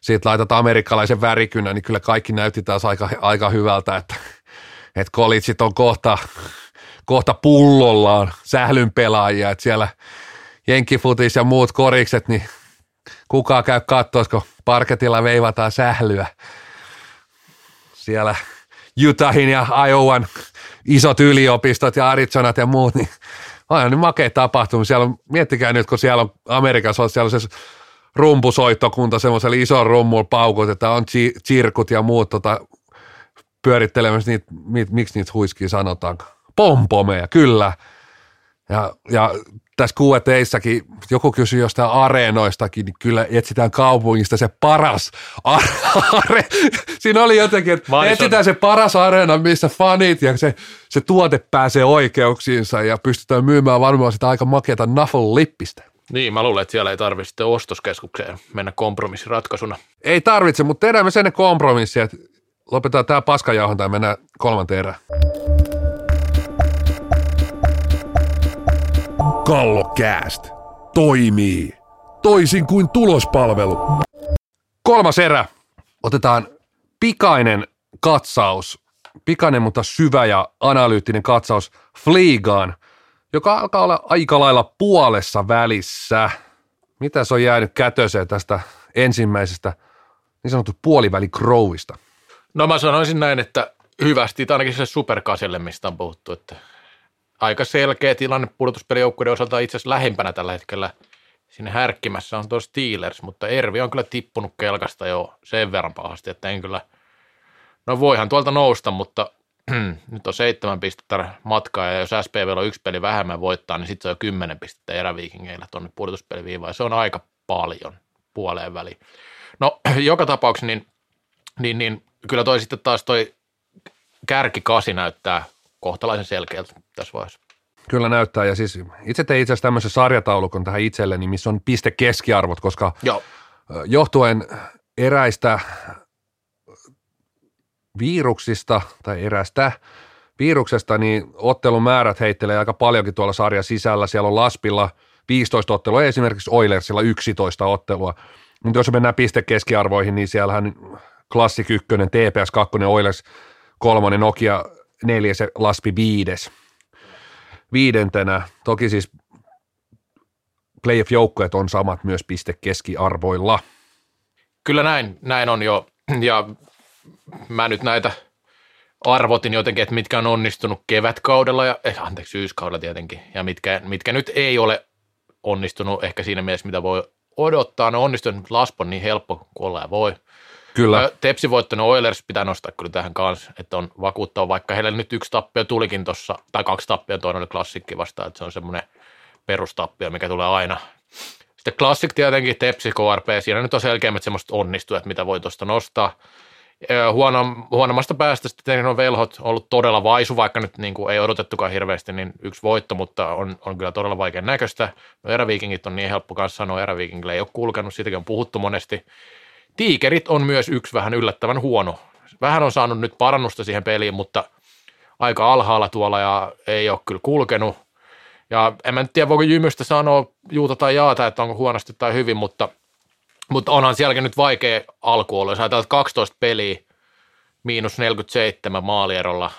siitä laitat amerikkalaisen värikynän, niin kyllä kaikki näytti taas aika, aika hyvältä, että, että kolitsit on kohta, kohta pullollaan sählyn pelaajia, että siellä jenkifutis ja muut korikset, niin kukaan käy katsoa, kun parketilla veivataan sählyä siellä Utahin ja Iowan isot yliopistot ja Arizonat ja muut, niin on nyt makea tapahtuma. Siellä on, miettikää nyt, kun siellä on Amerikassa, siellä on se rumpusoittokunta semmoisella isolla rummulla paukutetaan, on chi- tsirkut ja muut tota, pyörittelemässä niitä, miksi niitä huiskia sanotaan, pompomeja, kyllä. Ja, ja tässä Q&Aissakin joku kysyi jostain areenoistakin, niin kyllä etsitään kaupungista se paras are. Siinä oli jotenkin, että Madison. etsitään se paras areena, missä fanit ja se, se tuote pääsee oikeuksiinsa ja pystytään myymään varmaan sitä aika makeata Nuffle lippistä. Niin, mä luulen, että siellä ei tarvitse sitten ostoskeskukseen mennä kompromissiratkaisuna. Ei tarvitse, mutta tehdään me sen kompromissi, että lopetetaan tämä paskajauhonta ja mennään kolmanteen erään. Kallokääst toimii toisin kuin tulospalvelu. Kolmas erä. Otetaan pikainen katsaus, pikainen mutta syvä ja analyyttinen katsaus Fliigaan, joka alkaa olla aika lailla puolessa välissä. Mitä se on jäänyt kätöseen tästä ensimmäisestä niin sanottu puoliväli Crowista? No mä sanoisin näin, että hyvästi, ainakin se superkaselle, mistä on puhuttu, että aika selkeä tilanne pudotuspelijoukkuiden osalta itse asiassa lähempänä tällä hetkellä sinne härkkimässä on tuo Steelers, mutta Ervi on kyllä tippunut kelkasta jo sen verran pahasti, että en kyllä, no voihan tuolta nousta, mutta <clears throat> nyt on seitsemän pistettä matkaa ja jos SPV on yksi peli vähemmän voittaa, niin sitten se on kymmenen pistettä eräviikingeillä tuonne pudotuspeliviivaan se on aika paljon puoleen väliin. No <clears throat> joka tapauksessa niin, niin, niin kyllä toi sitten taas toi kärki kasi näyttää kohtalaisen selkeältä tässä vaiheessa. Kyllä näyttää, ja siis itse tein itse asiassa tämmöisen sarjataulukon tähän itselleni, missä on piste keskiarvot, koska Joo. johtuen eräistä viruksista tai erästä viruksesta, niin ottelumäärät heittelee aika paljonkin tuolla sarjan sisällä. Siellä on Laspilla 15 ottelua, esimerkiksi Oilersilla 11 ottelua. Mutta jos mennään pistekeskiarvoihin, niin siellähän Classic 1, TPS 2, Oilers 3, Nokia 4, se Laspi 5. Viidentenä, toki siis playoff-joukkueet on samat myös pistekeskiarvoilla. Kyllä näin, näin on jo, ja mä nyt näitä arvotin jotenkin, että mitkä on onnistunut kevätkaudella, ja, eh, anteeksi, syyskaudella tietenkin, ja mitkä, mitkä nyt ei ole onnistunut ehkä siinä mielessä, mitä voi odottaa. Ne onnistunut, Laspo on niin helppo kuin olla ja voi. Kyllä. Tepsi voittanut Oilers pitää nostaa kyllä tähän kanssa, että on vakuuttava, vaikka heille nyt yksi tappio tulikin tuossa, tai kaksi tappia, toinen oli klassikki vastaan, että se on semmoinen perustappio, mikä tulee aina. Sitten klassik tietenkin, Tepsi, KRP, siinä nyt on selkeämmät semmoista onnistujat, mitä voi tuosta nostaa. Huono, huonommasta päästä sitten on velhot ollut todella vaisu, vaikka nyt niin kuin ei odotettukaan hirveästi, niin yksi voitto, mutta on, on kyllä todella vaikean näköistä. No eräviikingit on niin helppo kanssa sanoa, eräviikingille ei ole kulkenut, siitäkin on puhuttu monesti. Tiikerit on myös yksi vähän yllättävän huono. Vähän on saanut nyt parannusta siihen peliin, mutta aika alhaalla tuolla ja ei ole kyllä kulkenut. Ja en mä nyt tiedä, voiko Jymystä sanoa juuta tai jaata, että onko huonosti tai hyvin, mutta, mutta onhan sielläkin nyt vaikea alku olla. Jos ajatellaan 12 peliä, miinus 47 maalierolla,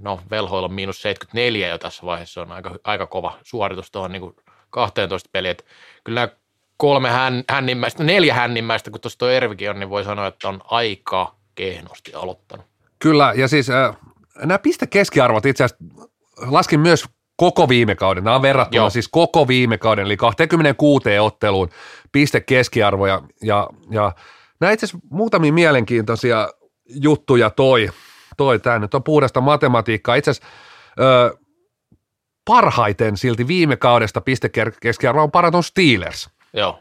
no velhoilla miinus 74 jo tässä vaiheessa, on aika, aika kova suoritus tuohon niin 12 peliä. Että kyllä nämä kolme hän, hännimmäistä, neljä hännimmäistä, kun tuossa tuo Ervikin on, niin voi sanoa, että on aika kehnosti aloittanut. Kyllä, ja siis äh, nämä pistekeskiarvot itse asiassa laskin myös koko viime kauden. Nämä on verrattuna Joo. siis koko viime kauden, eli 26 otteluun piste keskiarvoja. Ja, ja nämä itse asiassa muutamia mielenkiintoisia juttuja toi. toi tämä nyt on puhdasta matematiikkaa. Itse asiassa parhaiten silti viime kaudesta piste keskiarvo on parantunut Steelers. Joo.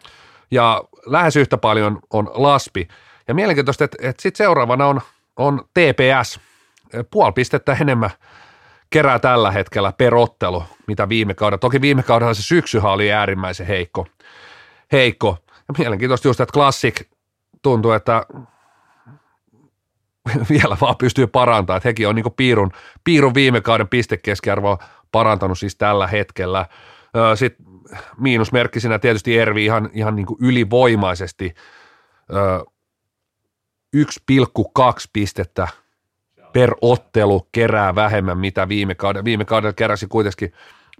Ja lähes yhtä paljon on Laspi. Ja mielenkiintoista, että, että sitten seuraavana on, on TPS. Puoli pistettä enemmän kerää tällä hetkellä per ottelu, mitä viime kaudella. Toki viime kaudella se syksyhän oli äärimmäisen heikko. heikko. Ja mielenkiintoista just, että Classic tuntuu, että vielä vaan pystyy parantamaan, että hekin on niin piirun, piirun viime kauden pistekeskiarvoa parantanut siis tällä hetkellä. Sitten miinusmerkkisinä tietysti Ervi ihan, ihan niin ylivoimaisesti 1,2 pistettä per ottelu kerää vähemmän, mitä viime kaudella. Viime kaudella keräsi kuitenkin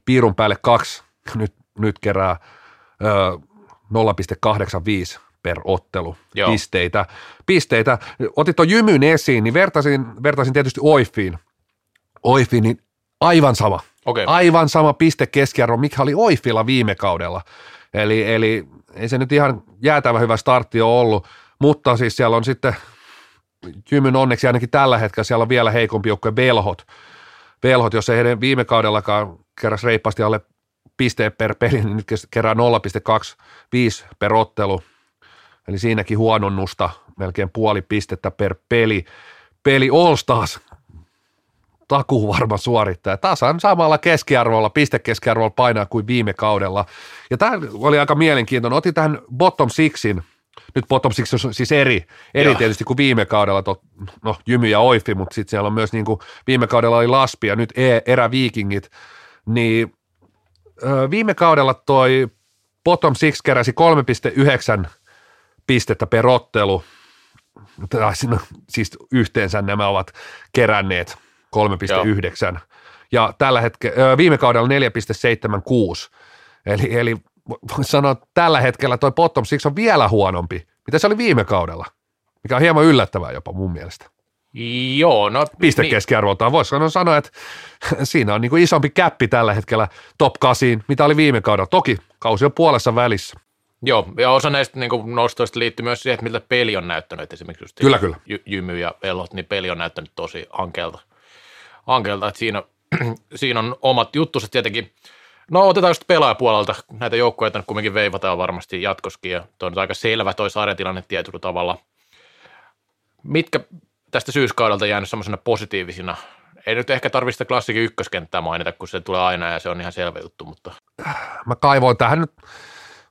piirun päälle kaksi, nyt, nyt kerää ö, 0,85 per ottelu Joo. pisteitä. pisteitä. Otit tuon jymyn esiin, niin vertaisin, vertaisin tietysti Oifiin. Oifiin, niin aivan sama. Okay. Aivan sama piste keskiarvo, mikä oli Oifilla viime kaudella. Eli, eli ei se nyt ihan jäätävä hyvä startti ole ollut, mutta siis siellä on sitten Jymyn onneksi ainakin tällä hetkellä siellä on vielä heikompi joukkue Velhot. Velhot, jos ei heidän viime kaudellakaan keräs reippaasti alle pisteen per peli, niin nyt kerää 0,25 per ottelu. Eli siinäkin huononnusta, melkein puoli pistettä per peli. Peli All Stars, takuu varma suorittaja. Tasan samalla keskiarvolla, pistekeskiarvolla painaa kuin viime kaudella. Ja tämä oli aika mielenkiintoinen. Otin tähän bottom sixin nyt bottom six on siis eri, eri tietysti kuin viime kaudella, to, no Jymy ja Oifi, mutta sitten siellä on myös niin kuin viime kaudella oli Laspi ja nyt e, eräviikingit, niin ö, viime kaudella toi bottom six keräsi 3,9 pistettä per ottelu, tai siis yhteensä nämä ovat keränneet 3,9 ja tällä hetkellä, viime kaudella 4,76, eli, eli voisi sanoa, että tällä hetkellä toi bottom six on vielä huonompi, mitä se oli viime kaudella, mikä on hieman yllättävää jopa mun mielestä. Joo, no... Pistekeskiarvoltaan niin. voisi sanoa, että <laughs> siinä on niin kuin isompi käppi tällä hetkellä top 8, mitä oli viime kaudella. Toki kausi on puolessa välissä. Joo, ja osa näistä niin kuin nostoista liittyy myös siihen, että miltä peli on näyttänyt. Esimerkiksi just kyllä, kyllä. Jy- Jymy ja Elot, niin peli on näyttänyt tosi ankelta. Ankelta että siinä, <clears throat> siinä on omat juttuset tietenkin. No otetaan just pelaajapuolelta. Näitä joukkoja nyt kumminkin veivataan varmasti jatkoskin ja toi on aika selvä toi sarjatilanne tietyllä tavalla. Mitkä tästä syyskaudelta jäänyt semmoisena positiivisina? Ei nyt ehkä tarvitse klassikin ykköskenttää mainita, kun se tulee aina ja se on ihan selvä juttu, mutta... Mä kaivoin tähän nyt,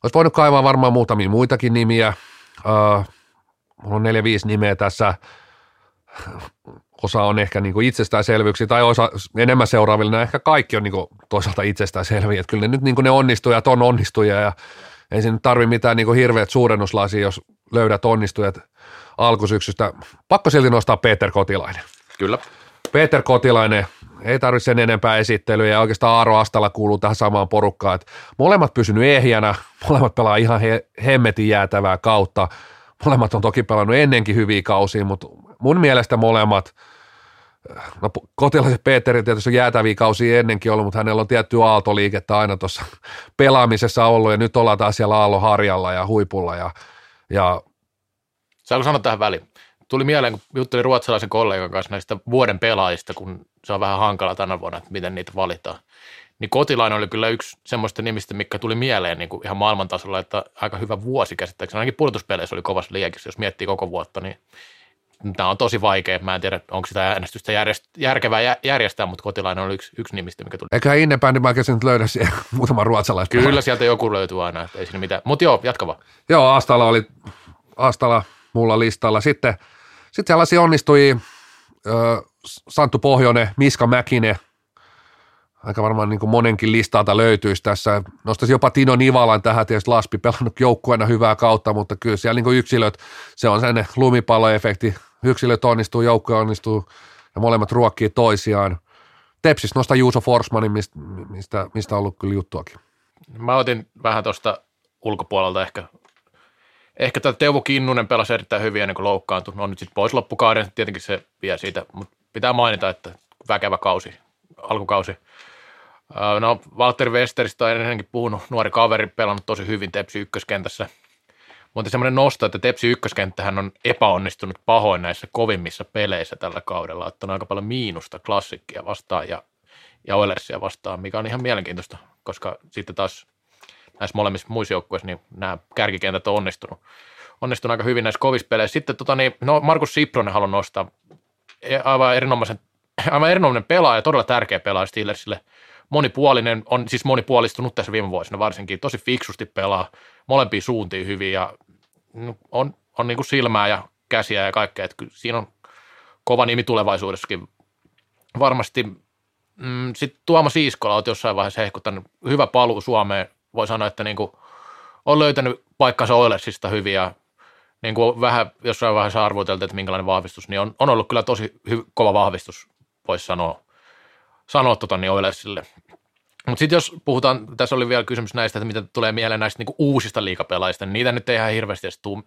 olisi voinut kaivaa varmaan muutamia muitakin nimiä. Uh, mulla on neljä, viisi nimeä tässä osa on ehkä niin itsestäänselvyyksiä tai osa enemmän seuraaville, ehkä kaikki on niin kuin toisaalta itsestäänselviä, että kyllä ne nyt niin ne onnistujat on onnistujia ja ei siinä tarvi mitään niin hirveät suurennuslasia, jos löydät onnistujat alkusyksystä. Pakko silti nostaa Peter Kotilainen. Kyllä. Peter Kotilainen, ei tarvitse sen enempää esittelyä ja oikeastaan Aaro Astala kuuluu tähän samaan porukkaan, että molemmat pysynyt ehjänä, molemmat pelaa ihan he, hemmetin jäätävää kautta, molemmat on toki pelannut ennenkin hyviä kausia, mutta mun mielestä molemmat, no Kotilaisen Peterin tietysti on jäätäviä kausia ennenkin ollut, mutta hänellä on tietty aaltoliikettä aina tuossa pelaamisessa ollut ja nyt ollaan taas siellä aalloharjalla ja huipulla ja, ja Saanko sanoa tähän väliin? Tuli mieleen, kun juttelin ruotsalaisen kollegan kanssa näistä vuoden pelaajista, kun se on vähän hankala tänä vuonna, että miten niitä valitaan. Niin Kotilainen oli kyllä yksi semmoista nimistä, mikä tuli mieleen niin kuin ihan maailmantasolla, että aika hyvä vuosi käsittääkseni. Ainakin pudotuspeleissä oli kovassa liekissä, jos miettii koko vuotta, niin tämä on tosi vaikea. Mä en tiedä, onko sitä äänestystä järjest, järkevää järjestää, mutta Kotilainen oli yksi, yksi nimistä, mikä tuli. eikä Innebändi mä nyt löydä siellä <laughs> muutaman ruotsalaispelaajan. Kyllä sieltä joku löytyy aina, ei siinä mitään. Mutta joo, jatka vaan. Joo, Astala oli, Astala mulla listalla. Sitten, sitten sellaisia onnistujia, ö, Santtu Pohjonen, Miska Mäkinen, aika varmaan niin kuin monenkin listalta löytyisi tässä. Nostaisin jopa Tino Nivalan tähän, tietysti Laspi pelannut joukkueena hyvää kautta, mutta kyllä siellä niin kuin yksilöt, se on sen lumipalloefekti, yksilöt onnistuu, joukkue onnistuu ja molemmat ruokkii toisiaan. Tepsis nostaa Juuso Forsmanin, mistä, mistä, mistä on ollut kyllä juttuakin. Mä otin vähän tuosta ulkopuolelta ehkä, ehkä tämä Teuvo Kinnunen pelasi erittäin hyvin ennen kuin loukkaantui. No nyt sitten pois loppukauden, tietenkin se vie siitä, mutta pitää mainita, että väkevä kausi, alkukausi. No Walter Westeristä on ennenkin puhunut, nuori kaveri, pelannut tosi hyvin Tepsi ykköskentässä. Mutta semmoinen nosto, että Tepsi ykköskenttähän on epäonnistunut pahoin näissä kovimmissa peleissä tällä kaudella. Ottanut aika paljon miinusta klassikkia vastaan ja, ja Oilersia vastaan, mikä on ihan mielenkiintoista, koska sitten taas näissä molemmissa muissa joukkueissa niin nämä kärkikentät on onnistunut, onnistunut aika hyvin näissä kovissa peleissä. Sitten tota, niin, no Markus Sipronen haluan nostaa E- aivan erinomaisen, aivan erinomainen pelaaja, todella tärkeä pelaaja Steelersille. Monipuolinen, on siis monipuolistunut tässä viime vuosina varsinkin, tosi fiksusti pelaa molempiin suuntiin hyvin ja no, on, on niin kuin silmää ja käsiä ja kaikkea, että kyllä siinä on kova nimi tulevaisuudessakin. Varmasti mm, sitten Tuomas Iiskola on jossain vaiheessa hehkuttanut hyvä paluu Suomeen. Voi sanoa, että niin kuin on löytänyt paikkansa Oilersista hyvin ja niin kuin vähän jossain vaiheessa arvoteltiin, että minkälainen vahvistus, niin on, on ollut kyllä tosi hy, kova vahvistus, voisi sanoa, sanoa tota, niin Oilersille. Mutta sitten jos puhutaan, tässä oli vielä kysymys näistä, että mitä tulee mieleen näistä niinku uusista liikapelaajista, niin niitä nyt ei ihan hirveästi edes tule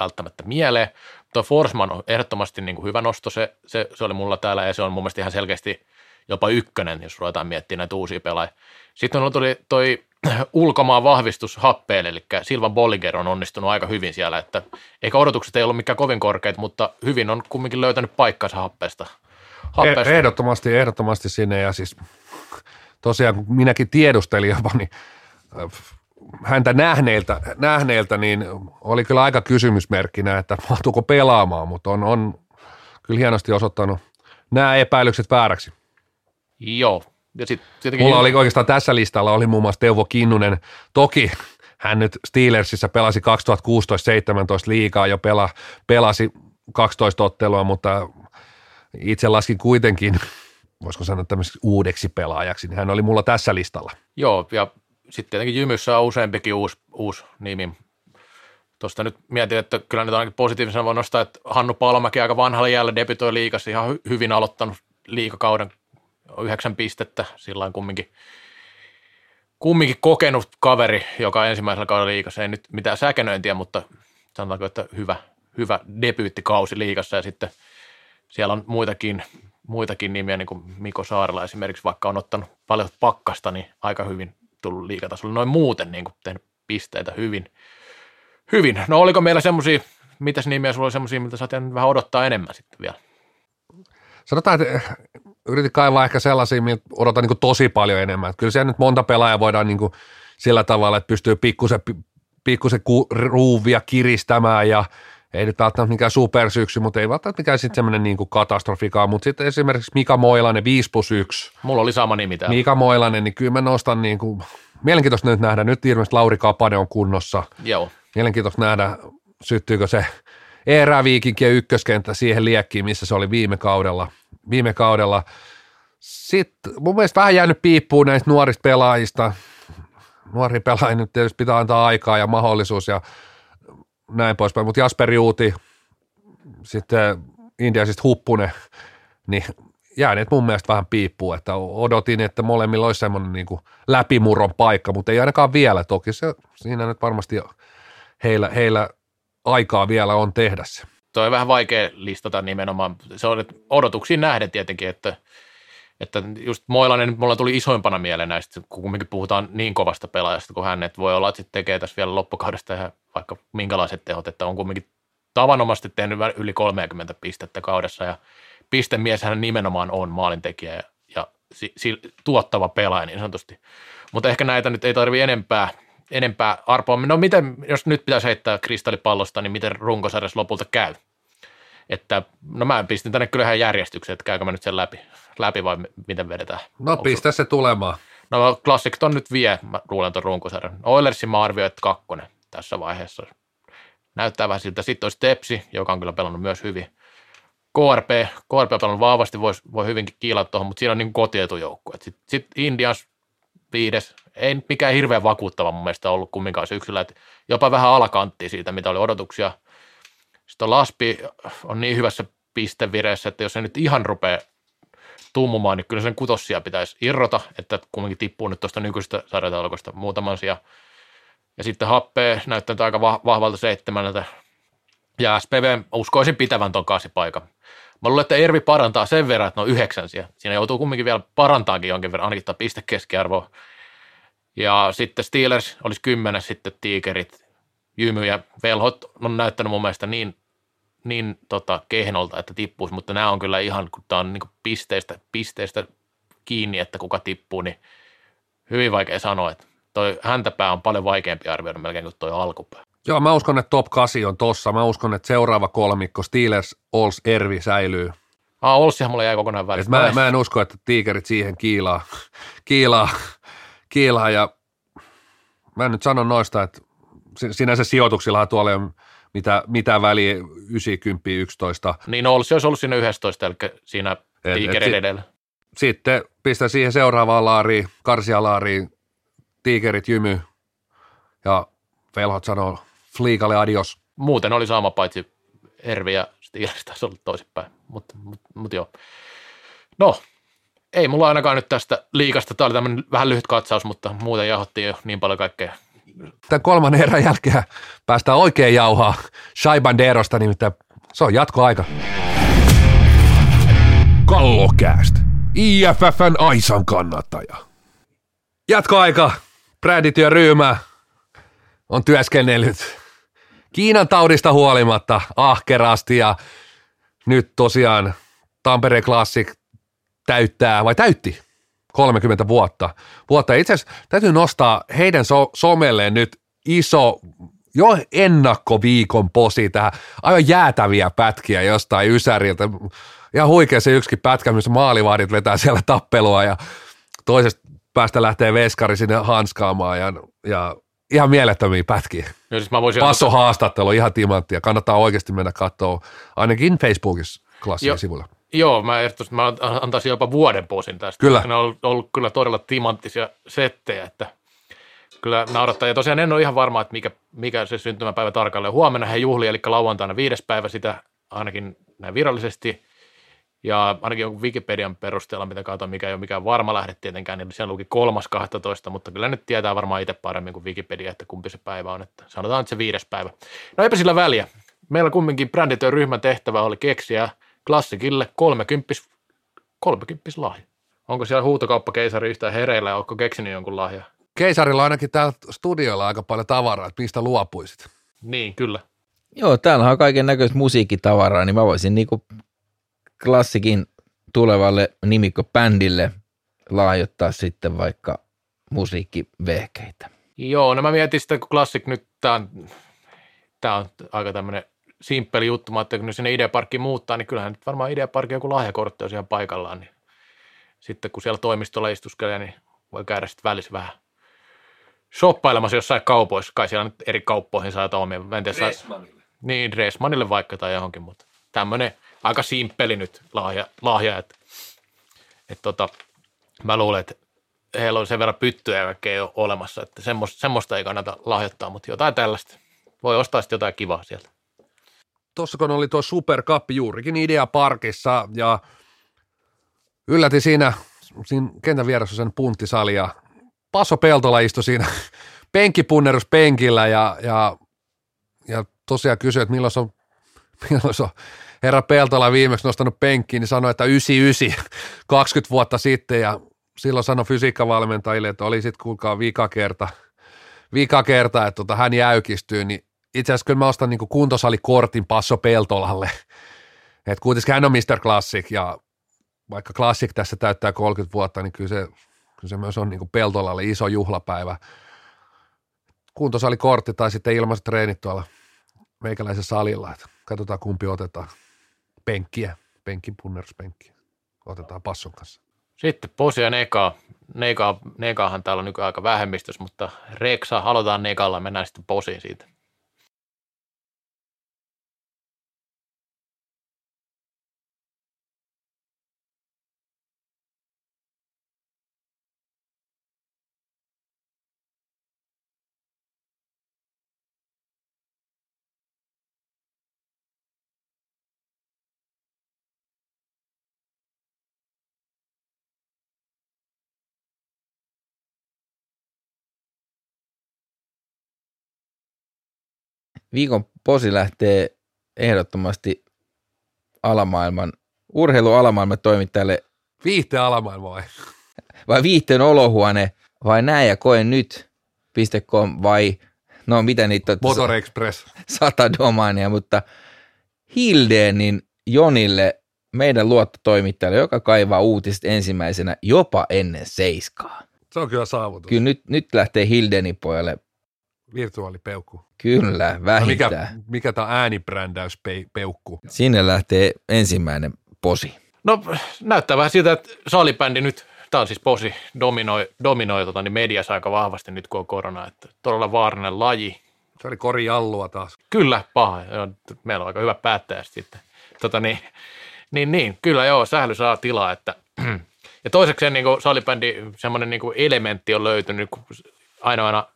välttämättä mieleen. Tuo Forsman on ehdottomasti niinku hyvä nosto, se, se, se, oli mulla täällä ja se on mun mielestä ihan selkeästi jopa ykkönen, jos ruvetaan miettimään näitä uusia pelaajia. Sitten on tuli toi <clears throat> ulkomaan vahvistus happeelle, eli Silvan Bollinger on onnistunut aika hyvin siellä, että eikä odotukset ei ollut mikään kovin korkeat, mutta hyvin on kumminkin löytänyt paikkansa happeesta. Happeesta. Ehdottomasti, ehdottomasti sinne ja siis tosiaan kun minäkin tiedustelin jopa, niin äh, häntä nähneiltä, nähneiltä, niin oli kyllä aika kysymysmerkkinä, että mahtuuko pelaamaan, mutta on, on kyllä hienosti osoittanut nämä epäilykset vääräksi. Joo. Ja sit, tietenkin Mulla oli oikeastaan tässä listalla oli muun muassa Teuvo Kinnunen. Toki hän nyt Steelersissa pelasi 2016-17 liikaa jo pela, pelasi 12 ottelua, mutta itse laskin kuitenkin, voisiko sanoa tämmöiseksi uudeksi pelaajaksi, niin hän oli mulla tässä listalla. Joo, ja sitten tietenkin Jymyssä on useampikin uusi, uusi nimi. Tuosta nyt mietin, että kyllä nyt ainakin positiivisena voi nostaa, että Hannu Palomäki aika vanhalla jäällä debytoi liikassa, ihan hy- hyvin aloittanut liikakauden yhdeksän pistettä, sillä kumminkin, kumminkin kokenut kaveri, joka ensimmäisellä kaudella liikassa, ei nyt mitään säkenöintiä, mutta sanotaanko, että hyvä, hyvä debyyttikausi liikassa ja sitten siellä on muitakin, muitakin nimiä, niin kuin Miko Saarela esimerkiksi, vaikka on ottanut paljon pakkasta, niin aika hyvin tullut liikatasolla. Noin muuten niin kuin tehnyt pisteitä hyvin. Hyvin. No oliko meillä semmoisia, mitäs nimiä sulla oli semmoisia, mitä sä vähän odottaa enemmän sitten vielä? Sanotaan, että eh, yritin kaivaa ehkä sellaisia, mitä odotan niin tosi paljon enemmän. Kyllä siellä nyt monta pelaajaa voidaan niin kuin sillä tavalla, että pystyy pikkusen, pikkusen ku, ruuvia kiristämään ja ei nyt välttämättä mikään supersyksy, mutta ei välttämättä mikään sitten semmoinen niin kuin katastrofikaan, mutta sitten esimerkiksi Mika Moilanen 5 plus 1. Mulla oli sama nimi täällä. Mika Moilanen, niin kyllä mä nostan niin kuin, mielenkiintoista nyt nähdä, nyt ilmeisesti Lauri Kapane on kunnossa, Joo. mielenkiintoista nähdä, syttyykö se eräviikinkien ykköskenttä siihen liekkiin, missä se oli viime kaudella. Viime kaudella. Sitten mun mielestä vähän jäänyt piippuun näistä nuorista pelaajista. nuori pelaaja nyt tietysti pitää antaa aikaa ja mahdollisuus ja näin poispäin, mutta Jasper Juuti, sitten Indiasista Huppunen, niin jääneet mun mielestä vähän piippuu, että odotin, että molemmilla olisi semmoinen niin kuin läpimurron paikka, mutta ei ainakaan vielä. Toki se, siinä nyt varmasti heillä, heillä aikaa vielä on tehdä se. Tuo on vähän vaikea listata nimenomaan. Se on odotuksiin nähden tietenkin, että, että just Moilanen mulla tuli isoimpana mieleen näistä, kun kumminkin puhutaan niin kovasta pelaajasta kuin hän, että voi olla, että sitten tekee tässä vielä loppukaudesta ihan vaikka minkälaiset tehot, että on kumminkin tavanomaisesti tehnyt yli 30 pistettä kaudessa ja pistemies hän nimenomaan on maalintekijä ja, ja si, si, tuottava pelaaja niin sanotusti. Mutta ehkä näitä nyt ei tarvi enempää, enempää arpoa. No miten, jos nyt pitäisi heittää kristallipallosta, niin miten runkosarjassa lopulta käy? Että, no mä pistin tänne kyllä ihan järjestykseen, että käykö mä nyt sen läpi, läpi vai miten vedetään? No Onko pistä se tulemaan. No Classic nyt vie, mä luulen tuon runkosarjan. Oilersin mä arvioin, että kakkonen tässä vaiheessa. Näyttää vähän siltä. Sitten olisi Tepsi, joka on kyllä pelannut myös hyvin. KRP, KRP on pelannut vahvasti, voi, voi hyvinkin kiilata tuohon, mutta siinä on niin kotietujoukku. Sitten sit Indians viides, ei mikään hirveän vakuuttava mun mielestä ollut kumminkaan syksyllä, että jopa vähän alakantti siitä, mitä oli odotuksia. Sitten Laspi on niin hyvässä pistevireessä, että jos se nyt ihan rupeaa tummumaan, niin kyllä sen kutossia pitäisi irrota, että kumminkin tippuu nyt tuosta nykyisestä sarjataulukosta muutaman sija. Ja sitten Happe näyttää aika vahvalta seitsemältä. Ja SPV uskoisin pitävän ton kaasipaikan. Mä luulen, että Ervi parantaa sen verran, että ne on yhdeksänsiä. Siinä joutuu kumminkin vielä parantaakin jonkin verran, ainakin piste keskiarvoa. Ja sitten Steelers olisi kymmenen, sitten Tigerit, Jymy ja Velhot on näyttänyt mun mielestä niin, niin tota, kehnolta, että tippuisi, mutta nämä on kyllä ihan, kun tämä on niin pisteistä, pisteistä kiinni, että kuka tippuu, niin hyvin vaikea sanoa, että toi häntäpää on paljon vaikeampi arvioida melkein kuin toi alkupää. Joo, mä uskon, että top 8 on tossa. Mä uskon, että seuraava kolmikko Steelers, Ols, Ervi säilyy. Ah, Olssihan mulla jäi kokonaan välistä. Mä, mä, en usko, että tiikerit siihen kiilaa, <laughs> kiilaa, kiilaa ja mä en nyt sano noista, että sinänsä sijoituksilla tuolla on mitä, mitä väliä 90, 11. Niin Olssi olisi ollut siinä 11, eli siinä tiikerin edellä. Sitten pistä siihen seuraavaan laariin, karsialaariin, tiikerit jymy ja velhot sanoo Fliikalle adios. Muuten oli sama paitsi Ervi ja Steelers taisi olla toisinpäin, mutta mut, mut joo. No, ei mulla ainakaan nyt tästä liikasta. Tämä oli tämmöinen vähän lyhyt katsaus, mutta muuten jahottiin jo niin paljon kaikkea. Tämän kolmannen erän jälkeen päästään oikein jauhaa Shai Banderosta, nimittäin se on jatkoaika. Kallokääst, IFFn Aisan kannattaja. Jatkoaika, Brädityöryhmä on työskennellyt Kiinan taudista huolimatta ahkerasti ja nyt tosiaan Tampere Classic täyttää, vai täytti 30 vuotta. vuotta. Itse asiassa täytyy nostaa heidän so- somelleen nyt iso jo ennakkoviikon posi tähän aivan jäätäviä pätkiä jostain Ysäriltä. Ihan huikea se yksikin pätkä, missä maalivahdit vetää siellä tappelua ja toisesta päästä lähtee veskari sinne hanskaamaan ja, ja ihan mielettömiä pätkiä. No siis mä voisin Passo haastattelu, ihan timanttia. Kannattaa oikeasti mennä katsoa, ainakin Facebookissa klassia sivulla. Joo, mä, mä antaisin jopa vuoden posin tästä. Kyllä. Ne on ollut, ollut kyllä todella timanttisia settejä, että kyllä naurattaa. Ja tosiaan en ole ihan varma, että mikä, mikä se syntymäpäivä tarkalleen. Huomenna he juhli, eli lauantaina viides päivä sitä ainakin näin virallisesti. Ja ainakin jonkun Wikipedian perusteella, mitä katsoin, mikä ei ole mikään varma lähde tietenkään, niin siellä luki kolmas 12, mutta kyllä nyt tietää varmaan itse paremmin kuin Wikipedia, että kumpi se päivä on. Että sanotaan, että se viides päivä. No eipä sillä väliä. Meillä kumminkin brändityön ryhmän tehtävä oli keksiä klassikille 30, 30 lahja. Onko siellä huutokauppakeisari yhtään hereillä ja onko keksinyt jonkun lahja? Keisarilla ainakin täällä studiolla aika paljon tavaraa, että mistä luopuisit? Niin, kyllä. Joo, täällä on kaiken näköistä musiikkitavaraa, niin mä voisin niinku klassikin tulevalle nimikko-bändille lahjoittaa sitten vaikka musiikkivehkeitä. Joo, no mä mietin sitä, kun Classic nyt, tää on, tää on aika tämmöinen simppeli juttu, että kun sinne Ideaparkkiin muuttaa, niin kyllähän nyt varmaan Ideaparkki joku lahjakortti on siellä paikallaan, niin sitten kun siellä toimistolla istuskelee, niin voi käydä sitten välissä vähän shoppailemassa jossain kaupoissa. Kai siellä nyt eri kauppoihin saa omia. Dressmanille. Niin, Dressmanille vaikka tai johonkin, mutta tämmöinen – aika simppeli nyt lahja, lahja että et tota, mä luulen, että heillä on sen verran pyttyjä ja kaikkea ole olemassa, että semmoista, semmoista ei kannata lahjoittaa, mutta jotain tällaista. Voi ostaa sitten jotain kivaa sieltä. Tuossa kun oli tuo Super Cup juurikin Idea Parkissa ja ylläti siinä, siinä kentän vieressä sen punttisali ja Paso Peltola istui siinä <laughs> penkkipunnerus penkillä ja, ja, ja tosiaan kysyi, että milloin se on, <laughs> milloin se on herra Peltola viimeksi nostanut penkkiin, niin sanoi, että 99, 20 <laughs> vuotta sitten ja silloin sanoi fysiikkavalmentajille, että oli sitten kuulkaa vika kerta, vika kerta että tota, hän jäykistyy, niin itse asiassa kyllä mä ostan niin kuntosalikortin Passo Peltolalle. <laughs> Että kuitenkin hän on Mr. Classic ja vaikka Classic tässä täyttää 30 vuotta, niin kyllä se, kyllä se myös on niin Peltolalle iso juhlapäivä. Kuntosalikortti tai sitten ilmaiset treenit tuolla meikäläisessä salilla, että katsotaan kumpi otetaan. Penkkiä, penkin punneruspenkkiä. Otetaan passon kanssa. Sitten Posi ja Neka. Neka. Nekahan täällä on nykyään aika vähemmistössä, mutta Reksa, aloitetaan Nekalla, mennään sitten Posiin siitä. Viikon posi lähtee ehdottomasti alamaailman, urheilualamaailman toimittajalle Viihteen alamaailma vai? vai viihteen olohuone vai näe ja koe nyt .com vai no mitä niitä on, Motor Express. sata domainia, mutta Hildeenin Jonille meidän luottotoimittajalle, joka kaivaa uutiset ensimmäisenä jopa ennen seiskaa. Se on kyllä saavutus. Kyllä nyt, nyt lähtee Hildenin pojalle, Virtuaalipeukku. kyllä No vähintään. mikä, mikä tämä äänibrändäyspeukku? Sinne lähtee ensimmäinen posi. No näyttää vähän siltä, että salibändi nyt, tämä on siis Posi, dominoi, dominoi tota, niin mediassa aika vahvasti nyt kun on korona, että todella vaarallinen laji. Se oli Kori Jallua taas. Kyllä, paha. Meillä on aika hyvä päättäjä sitten. Tota, niin, niin, niin, kyllä joo, sähly saa tilaa. Että, <clears throat> ja toiseksi niin kuin salibändi, semmoinen niin kuin elementti on löytynyt, kun aina aina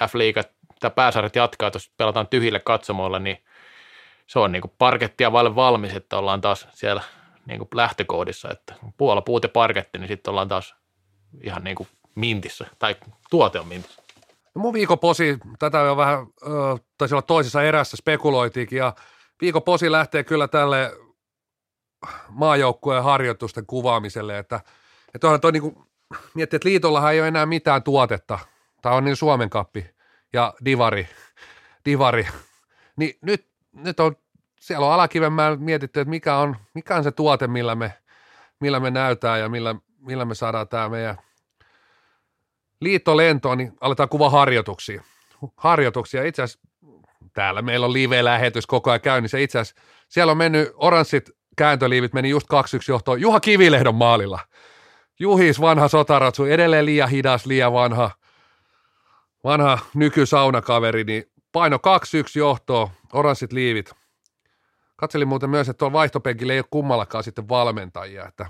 F-liiga, tämä pääsarjat jatkaa, jos pelataan tyhjille katsomoilla, niin se on niin kuin parkettia vaille valmis, että ollaan taas siellä niin kuin lähtökohdissa, että puola puut ja parketti, niin sitten ollaan taas ihan niin kuin mintissä, tai tuote on mintissä. No mun viikoposi, tätä jo vähän, ö, taisi olla toisessa erässä, spekuloitiinkin, ja viikoposi lähtee kyllä tälle maajoukkueen harjoitusten kuvaamiselle, että, että onhan toi niinku, miettii, että liitollahan ei ole enää mitään tuotetta, tämä on niin Suomen kappi ja divari, divari, niin nyt, nyt on, siellä on Alakivenmäellä mietitty, että mikä on, mikä on se tuote, millä me, millä me näytään ja millä, millä me saadaan tämä meidän liittolentoon, niin aletaan kuvaa harjoituksia. Harjoituksia. Itse asiassa täällä meillä on live-lähetys koko ajan käynnissä. Itse asiassa siellä on mennyt oranssit kääntöliivit, meni just 2-1 johtoon Juha Kivilehdon maalilla. Juhis, vanha sotaratsu, edelleen liian hidas, liian vanha, vanha nykysaunakaveri, niin paino 2-1 johtoon, oranssit liivit. Katselin muuten myös, että tuolla vaihtopenkillä ei ole kummallakaan sitten valmentajia, että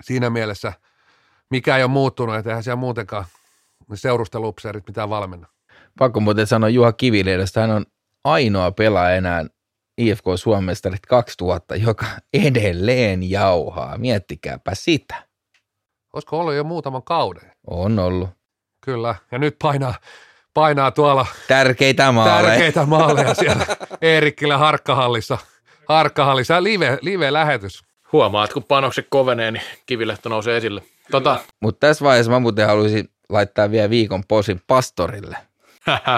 siinä mielessä – mikä ei ole muuttunut, että eihän siellä muutenkaan seurustelupseerit mitään valmenna. Pakko muuten sanoa Juha Kivilehdosta, hän on ainoa pelaaja enää IFK Suomestarit 2000, joka edelleen jauhaa. Miettikääpä sitä. Olisiko ollut jo muutaman kauden? On ollut. Kyllä, ja nyt painaa, painaa tuolla Tärkeitä maaleja. tärkeitä maaleja siellä Eerikkilä Harkkahallissa. Harkkahallissa live, live-lähetys. Huomaat, kun panokset kovenee, niin kivilehto nousee esille. Tota, Mutta tässä vaiheessa mä muuten haluaisin laittaa vielä viikon posin pastorille.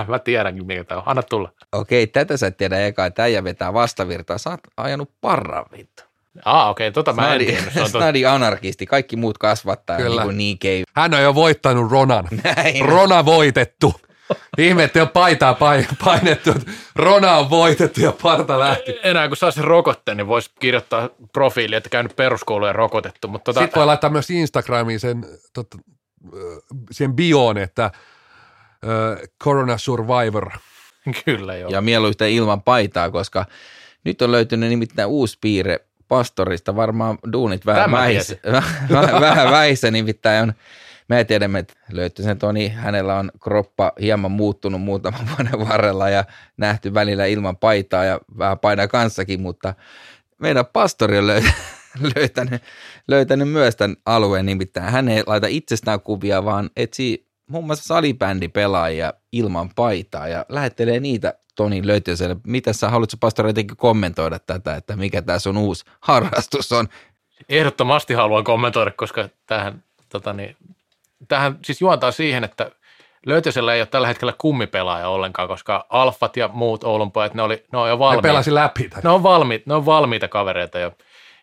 mä tiedänkin, mikä tämä on. Anna tulla. Okei, tätä sä et tiedä eka, että äijä vetää vastavirtaa. Sä oot ajanut parran vittu. Aa, okei, tota mä en Snadi, tiennyt. Se on tot... snadi anarkisti, kaikki muut kasvattaa Kyllä. niin kuin niin kei. Hän on jo voittanut Ronan. <laughs> Näin. Rona voitettu. Ihme, että ole paitaa pain- painettu. että Rona on voitettu ja parta lähti. Enää kun saa sen rokotteen, niin voisi kirjoittaa profiili, että käynyt peruskouluja rokotettu. Mutta tota, Sitten voi laittaa myös Instagramiin sen, tot, sen bioon, että äh, Corona Survivor. kyllä joo. Ja mieluiten ilman paitaa, koska nyt on löytynyt nimittäin uusi piirre pastorista. Varmaan duunit vähän vähissä, <laughs> vähän vähissä nimittäin on Me tiedämme, että Löyttösen Toni, hänellä on kroppa hieman muuttunut muutaman <laughs> vuoden varrella ja nähty välillä ilman paitaa ja vähän paidaa kanssakin, mutta meidän pastori on <laughs> löytänyt, löytänyt myös tämän alueen, nimittäin hän ei laita itsestään kuvia, vaan etsii muun muassa salibändipelaajia ilman paitaa ja lähettelee niitä Toni Löytiöselle. Mitä sä haluatko pastori jotenkin kommentoida tätä, että mikä tämä sun uusi harrastus on? Ehdottomasti haluan kommentoida, koska tähän, tota niin, tähän siis juontaa siihen, että Löytösellä ei ole tällä hetkellä kummipelaaja ollenkaan, koska Alfat ja muut Oulun pojat, ne, oli, ne on jo valmiita. Ne pelasi läpi. Ne on, valmiita, ne on valmiita kavereita jo.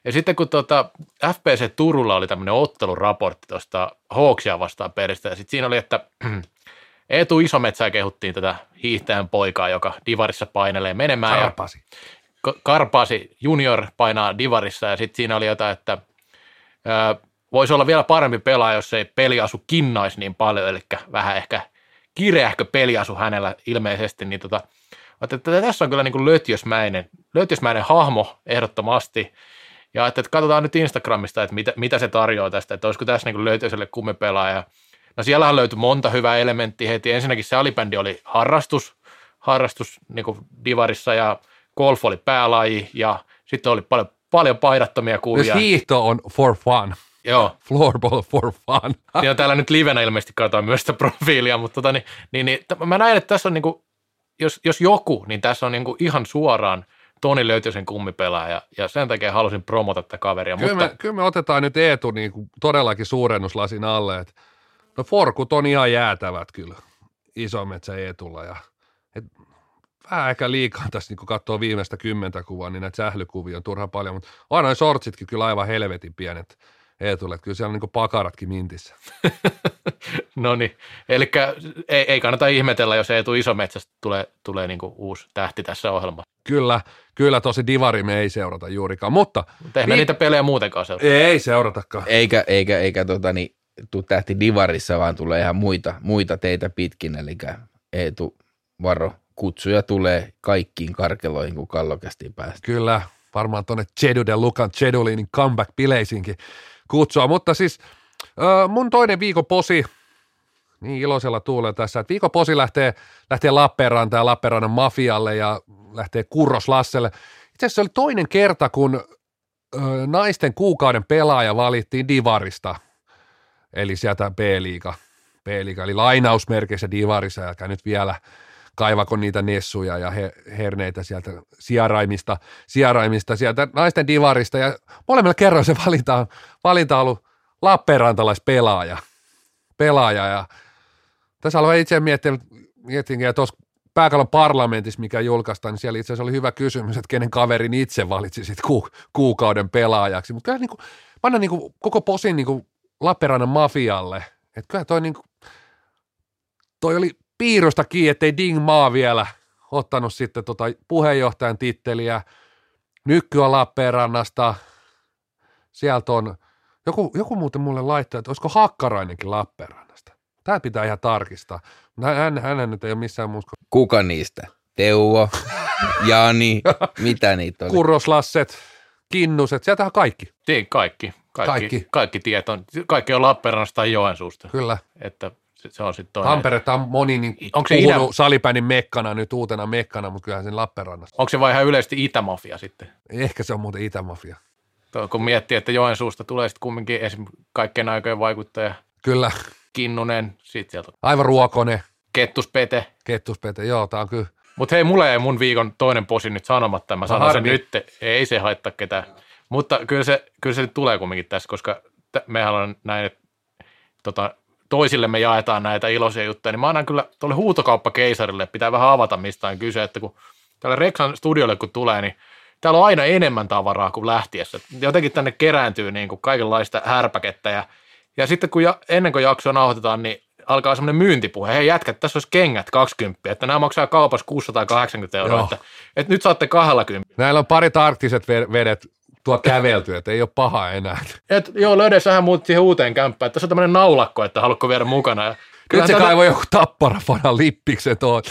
Ja sitten kun tuota, FPC Turulla oli tämmöinen otteluraportti tuosta Hawksia vastaan peristä, ja sitten siinä oli, että Eetu Isometsää kehuttiin tätä hiihtäjän poikaa, joka divarissa painelee menemään. Karpasi. Ja Karpasi junior painaa divarissa, ja sitten siinä oli jotain, että ää, voisi olla vielä parempi pelaaja, jos ei peliasu kinnaisi niin paljon, eli vähän ehkä kireähkö peliasu hänellä ilmeisesti, niin tota, että tässä on kyllä niin kuin lötjösmäinen, lötjösmäinen hahmo ehdottomasti, ja että, että katsotaan nyt Instagramista, että mitä, mitä se tarjoaa tästä, että olisiko tässä niin löytyiselle kummipelaaja. No siellähän löytyi monta hyvää elementtiä heti. Ensinnäkin se alibändi oli harrastus, harrastus niin kuin divarissa ja golf oli päälaji ja sitten oli paljon, paljon paidattomia kuvia. Myös hiihto on for fun. Joo. Floorball for fun. <laughs> ja täällä nyt livenä ilmeisesti katsotaan myös sitä profiilia, mutta tota, niin, niin, niin, mä näen, että tässä on niin kuin, jos, jos joku, niin tässä on niin kuin ihan suoraan – Toni löytyi sen kummipelaaja ja sen takia halusin promota tätä kaveria. Kyllä, mutta... me, kyllä me otetaan nyt Eetu niin kuin todellakin suurennuslasin alle, että no Forkut on ihan jäätävät kyllä metsä Eetulla ja et, vähän ehkä liikaa tässä niin katsoo viimeistä kymmentä kuvaa, niin näitä sählykuvia on turha paljon, mutta on noin sortsitkin kyllä aivan helvetin pienet Eetulle, että kyllä siellä on niin pakaratkin mintissä. <laughs> no niin, eli ei, ei, kannata ihmetellä, jos Eetu Isometsästä tulee, tulee niin uusi tähti tässä ohjelmassa. Kyllä, kyllä tosi divari me ei seurata juurikaan, mutta... Tehdään niin, niitä pelejä muutenkaan seurata. Ei seuratakaan. Eikä, eikä, eikä tota, niin, tuu tähti divarissa, vaan tulee ihan muita, muita teitä pitkin, eli Eetu Varo kutsuja tulee kaikkiin karkeloihin, kun kallokästiin päästä. Kyllä, varmaan tuonne Jeduden Lukan Jedulinin comeback-bileisinkin kutsua, mutta siis mun toinen viikon posi, niin iloisella tuulella tässä, että viikon posi lähtee, lähtee Lappeenrantaan ja Lappeenrannan mafialle ja lähtee Kurros Lasselle. Itse asiassa se oli toinen kerta, kun ö, naisten kuukauden pelaaja valittiin Divarista, eli sieltä B-liiga, B-liiga eli lainausmerkeissä Divarissa, ja nyt vielä kaivako niitä nessuja ja he, herneitä sieltä sijaraimista, sijaraimista sieltä naisten divarista ja molemmilla kerroin se valinta, valinta on ollut Lappeenrantalaispelaaja. Pelaaja ja tässä haluan itse miettiä, mietinkin, että tuossa pääkallon parlamentissa, mikä julkaistaan, niin siellä itse asiassa oli hyvä kysymys, että kenen kaverin itse valitsi sit ku, kuukauden pelaajaksi. Mutta kyllä niin kuin, panna niin kuin, koko posin niin kuin Lappeenrannan mafialle. Että kyllä toi, niin kuin, toi oli piirusta kiinni, ettei Ding Maa vielä ottanut sitten tota puheenjohtajan titteliä. Nykkyä Lappeenrannasta. Sieltä on, joku, joku muuten mulle laittoi, että olisiko Hakkarainenkin Lappeenrannasta. Tämä pitää ihan tarkistaa. Hän, hän, hän nyt ei ole missään muussa. Kuka niistä? Teuvo, Jani, <laughs> mitä niitä oli? Kurroslasset, Kinnuset, sieltähän kaikki. Niin, kaikki. Kaikki, kaikki. kaikki tieto, kaikki on Lappeenrannasta tai Joensuusta. Kyllä. Että se on sitten toinen. Tamperetta on moni niin Onko se itä... salipäinin mekkana nyt uutena mekkana, mutta kyllähän sen Lappeenrannassa. Onko se vai ihan yleisesti Itämafia sitten? Ehkä se on muuten Itämafia. Tuo, kun miettii, että Joensuusta tulee sitten kumminkin esimerkiksi kaikkien aikojen vaikuttaja. Kyllä. Kinnunen, sit sieltä. Aivan Ruokone. Kettuspete. Kettuspete, joo, tää on kyllä. Mutta hei, mulle ei mun viikon toinen posi nyt sanomatta, mä sanon sen nyt, ei se haittaa ketään. Mutta kyllä se, kyllä se nyt tulee kumminkin tässä, koska mehän on näin, että tota, toisille me jaetaan näitä iloisia juttuja, niin mä annan kyllä tuolle huutokauppakeisarille, pitää vähän avata mistä on kyse, että kun tälle Rexan studiolle kun tulee, niin täällä on aina enemmän tavaraa kuin lähtiessä. Jotenkin tänne kerääntyy niin kuin kaikenlaista härpäkettä ja, ja sitten kun ja, ennen kuin jaksoa nauhoitetaan, niin alkaa semmoinen myyntipuhe. Hei jätkät, tässä olisi kengät 20, että nämä maksaa kaupassa 680 euroa, että, että, nyt saatte 20. Näillä on parit arktiset vedet tuo kävelty, että ei ole paha enää. Et, joo, löydessähän muutti siihen uuteen kämppään. Tässä on tämmöinen naulakko, että haluatko viedä mukana. Ja Nyt se tätä... kaivoi joku tapparafanan lippiksen tuohon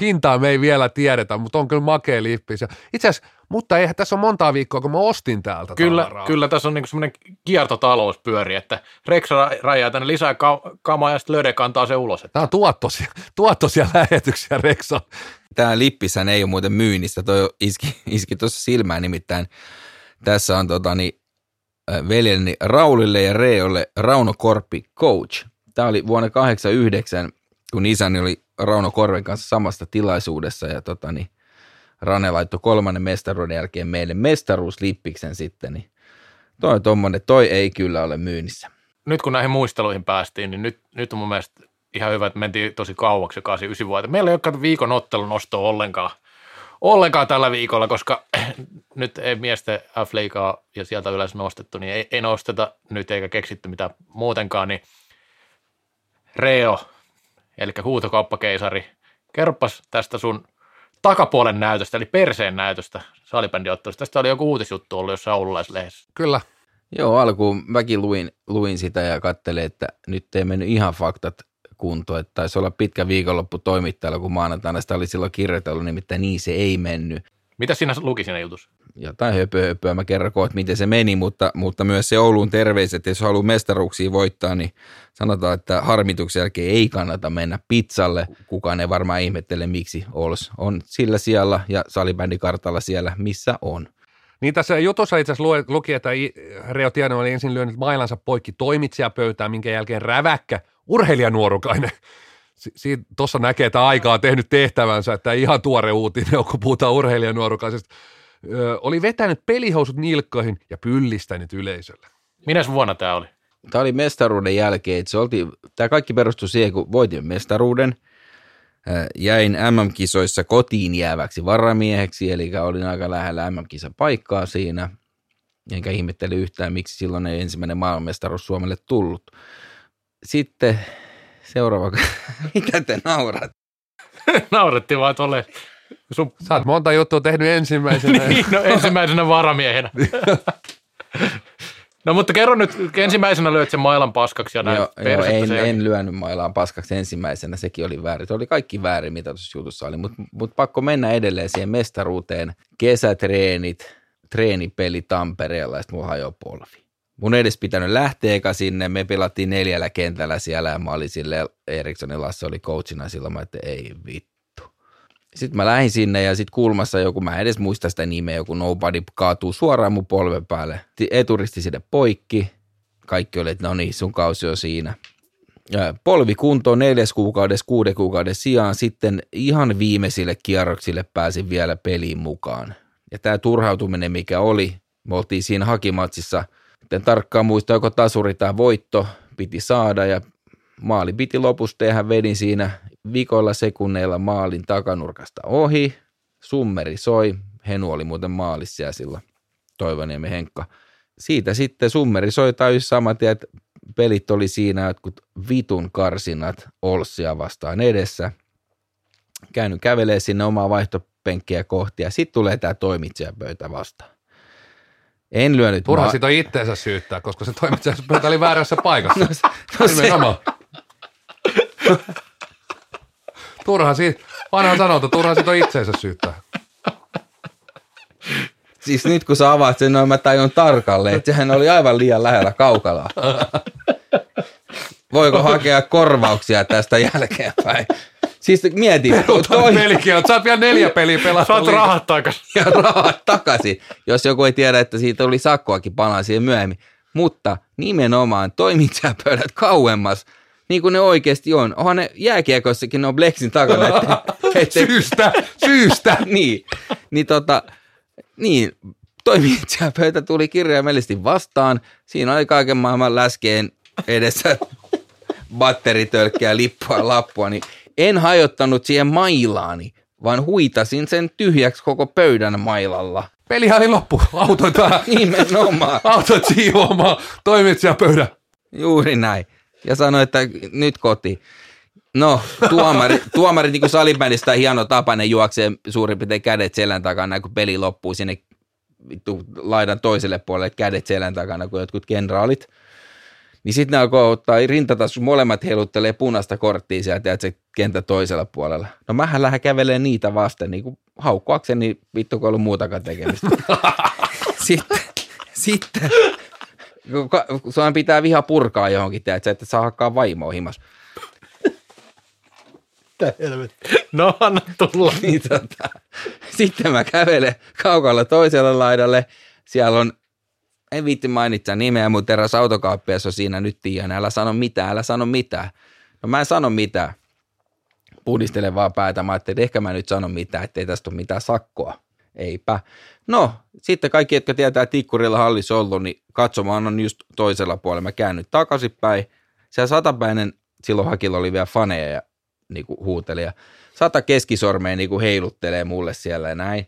hintaa me ei vielä tiedetä, mutta on kyllä makea lippis. Itse asiassa, mutta eihän tässä ole montaa viikkoa, kun mä ostin täältä Kyllä, tavaraa. kyllä tässä on niinku semmoinen kiertotalous pyöri, että Rex ra- rajaa tänne lisää ka- kamaa ja sitten Löde kantaa se ulos. Että Tämä on tuottosia, tuottosia lähetyksiä, Reksa. Tämä lippishän ei ole muuten myynnissä, toi iski, iski tuossa silmään nimittäin. Tässä on tota, niin, veljeni Raulille ja Reolle Rauno Korpi Coach. Tämä oli vuonna 89, kun isäni oli Rauno Korven kanssa samasta tilaisuudessa ja tota, niin, Rane laittoi kolmannen mestaruuden jälkeen meille mestaruuslippiksen sitten, niin toi, tommonen, toi ei kyllä ole myynnissä. nyt kun näihin muisteluihin päästiin, niin nyt, nyt on mun mielestä ihan hyvä, että mentiin tosi kauaksi 89 vuotta. Meillä ei ole viikon ottelun nostoa ollenkaan, ollenkaan tällä viikolla, koska <clears throat> nyt ei miesten F-liigaa ja sieltä yleensä nostettu, niin ei, ei nosteta nyt eikä keksitty mitään muutenkaan, niin Reo, eli huutokauppakeisari, kerropas tästä sun takapuolen näytöstä, eli perseen näytöstä salibändiottelusta. Tästä oli joku uutisjuttu ollut jossain oululaislehdessä. Kyllä. Joo, alkuun mäkin luin, luin sitä ja katselin, että nyt ei mennyt ihan faktat kuntoon. Että taisi olla pitkä viikonloppu toimittajalla, kun maanantaina sitä oli silloin kirjoitellut, nimittäin niin se ei mennyt. Mitä siinä luki siinä jutussa? Jotain höpö, höpöä, mä kerron kohta, miten se meni, mutta, mutta myös se Oulun terveiset, jos haluaa mestaruuksia voittaa, niin sanotaan, että harmituksen jälkeen ei kannata mennä pizzalle. Kukaan ei varmaan ihmettele, miksi Ols on sillä sijalla ja salibändikartalla siellä, missä on. Niin tässä jutussa itse asiassa luki, että Reo Tieno oli ensin lyönyt mailansa poikki toimitsijapöytään, minkä jälkeen räväkkä urheilijanuorukainen. Si- tuossa näkee, että aika on tehnyt tehtävänsä, että ihan tuore uutinen, on, kun puhutaan urheilijanuorukaisesta. Ö, oli vetänyt pelihousut nilkkoihin ja pyllistänyt yleisölle. Minäs vuonna tämä oli? Tämä oli mestaruuden jälkeen, että se oltiin, tämä kaikki perustui siihen, kun voitin mestaruuden, jäin MM-kisoissa kotiin jääväksi varamieheksi, eli olin aika lähellä MM-kisan paikkaa siinä, enkä ihmettele yhtään, miksi silloin ei ensimmäinen maailmanmestaruus Suomelle tullut. Sitten seuraava, <laughs> mitä te naurat? <laughs> Naurettiin vaan tuolle sun Sä oot monta juttua tehnyt ensimmäisenä. <laughs> niin, no, ensimmäisenä varamiehenä. no mutta kerro nyt, ensimmäisenä löit sen mailan paskaksi ja näin Joo, joo, en, sen en lyönyt mailaan paskaksi ensimmäisenä, sekin oli väärin. Se oli kaikki väärin, mitä tuossa jutussa oli, mutta mut pakko mennä edelleen siihen mestaruuteen. Kesätreenit, treenipeli Tampereella ja sitten mulla hajoaa polvi. Mun ei edes pitänyt lähteä eka sinne, me pelattiin neljällä kentällä siellä ja mä olin sille, Erikssonin Lasse oli coachina silloin, mä että ei vittu. Sitten mä lähdin sinne ja sitten kulmassa joku, mä en edes muista sitä nimeä, joku nobody kaatuu suoraan mun polven päälle. Eturisti sinne poikki, kaikki oli, että no niin, sun kausi on siinä. Ja polvi kuntoon neljäs kuukaudessa, kuuden kuukauden sijaan, sitten ihan viimeisille kierroksille pääsin vielä peliin mukaan. Ja tämä turhautuminen, mikä oli, me oltiin siinä hakimatsissa, en tarkkaan muista, joko tasuri tai voitto piti saada ja maali piti lopussa tehdä, vedin siinä vikoilla sekunneilla maalin takanurkasta ohi, summeri soi, Henu oli muuten maalissa ja sillä Toivoniemen Henkka. Siitä sitten summeri soi täysin saman tien, että pelit oli siinä jotkut vitun karsinat Olssia vastaan edessä. Käynyt kävelee sinne omaa vaihtopenkkiä kohti ja sitten tulee tämä toimitsijapöytä vastaan. En lyönyt Turha siitä on itteensä syyttää, koska se toimitsijapöytä oli väärässä paikassa. <laughs> no se, Nimenomaan. Turha siitä, vanha sanonta, turha siitä on itseensä syyttää. siis nyt kun sä avaat sen, noin mä tajun tarkalleen, että sehän oli aivan liian lähellä kaukalaa. <laughs> Voiko hakea korvauksia tästä jälkeenpäin? Siis mieti, toi Pelikielto, sä oot vielä neljä peliä pelata. Saat liigaa. rahat takaisin. ja rahat takaisin, jos joku ei tiedä, että siitä oli sakkoakin palaan siihen myöhemmin. Mutta nimenomaan toimitsijapöydät kauemmas, niin kuin ne oikeasti on. Onhan ne jääkiekossakin, ne on Blexin takana. Että, <laughs> että, Syystä, syystä. <laughs> niin, niin tota, niin, toimitsijapöytä tuli kirjaimellisesti vastaan. Siinä oli kaiken maailman läskeen edessä <laughs> batteritölkkiä, lippua, lappua, niin en hajottanut siihen mailaani, vaan huitasin sen tyhjäksi koko pöydän mailalla. Pelihän oli loppu. Autoit vähän, <laughs> Nimenomaan, autoit siivoamaan toimitsijapöydän. juuri näin. Ja sanoi, että nyt koti. No, tuomari, tuomari niin kuin salibändistä hieno tapa, ne juoksee suurin piirtein kädet selän takana, kun peli loppuu sinne laidan toiselle puolelle kädet selän takana, kuin jotkut kenraalit. Niin sitten ne alkoi ottaa rintatassu, molemmat heiluttelee punaista korttia sieltä, että se kenttä toisella puolella. No mähän lähden kävelee niitä vasten, niin kuin haukkuakseni, niin vittu kun ollut muutakaan tekemistä. <laughs> sitten, sitten, kun sun pitää viha purkaa johonkin, tiedätkö, että saa hakkaa vaimoa himas. No anna tulla. Niin, tota, sitten mä kävelen kaukalla toiselle laidalle. Siellä on, en viitti mainitsa nimeä, mutta eräs autokauppias on siinä nyt tiedän. Älä sano mitään, älä sano mitään. No mä en sano mitään. Pudistelen vaan päätä. Mä ajattelin, että ehkä mä nyt sanon mitään, ettei tästä ole mitään sakkoa. Eipä. No, sitten kaikki, jotka tietää, että Tikkurilla hallissa ollut, niin katsomaan on just toisella puolella. Mä käännyt takaisinpäin. Siellä satapäinen, silloin Hakilla oli vielä faneja ja niin kuin huuteli. Ja sata keskisormea niin kuin heiluttelee mulle siellä ja näin.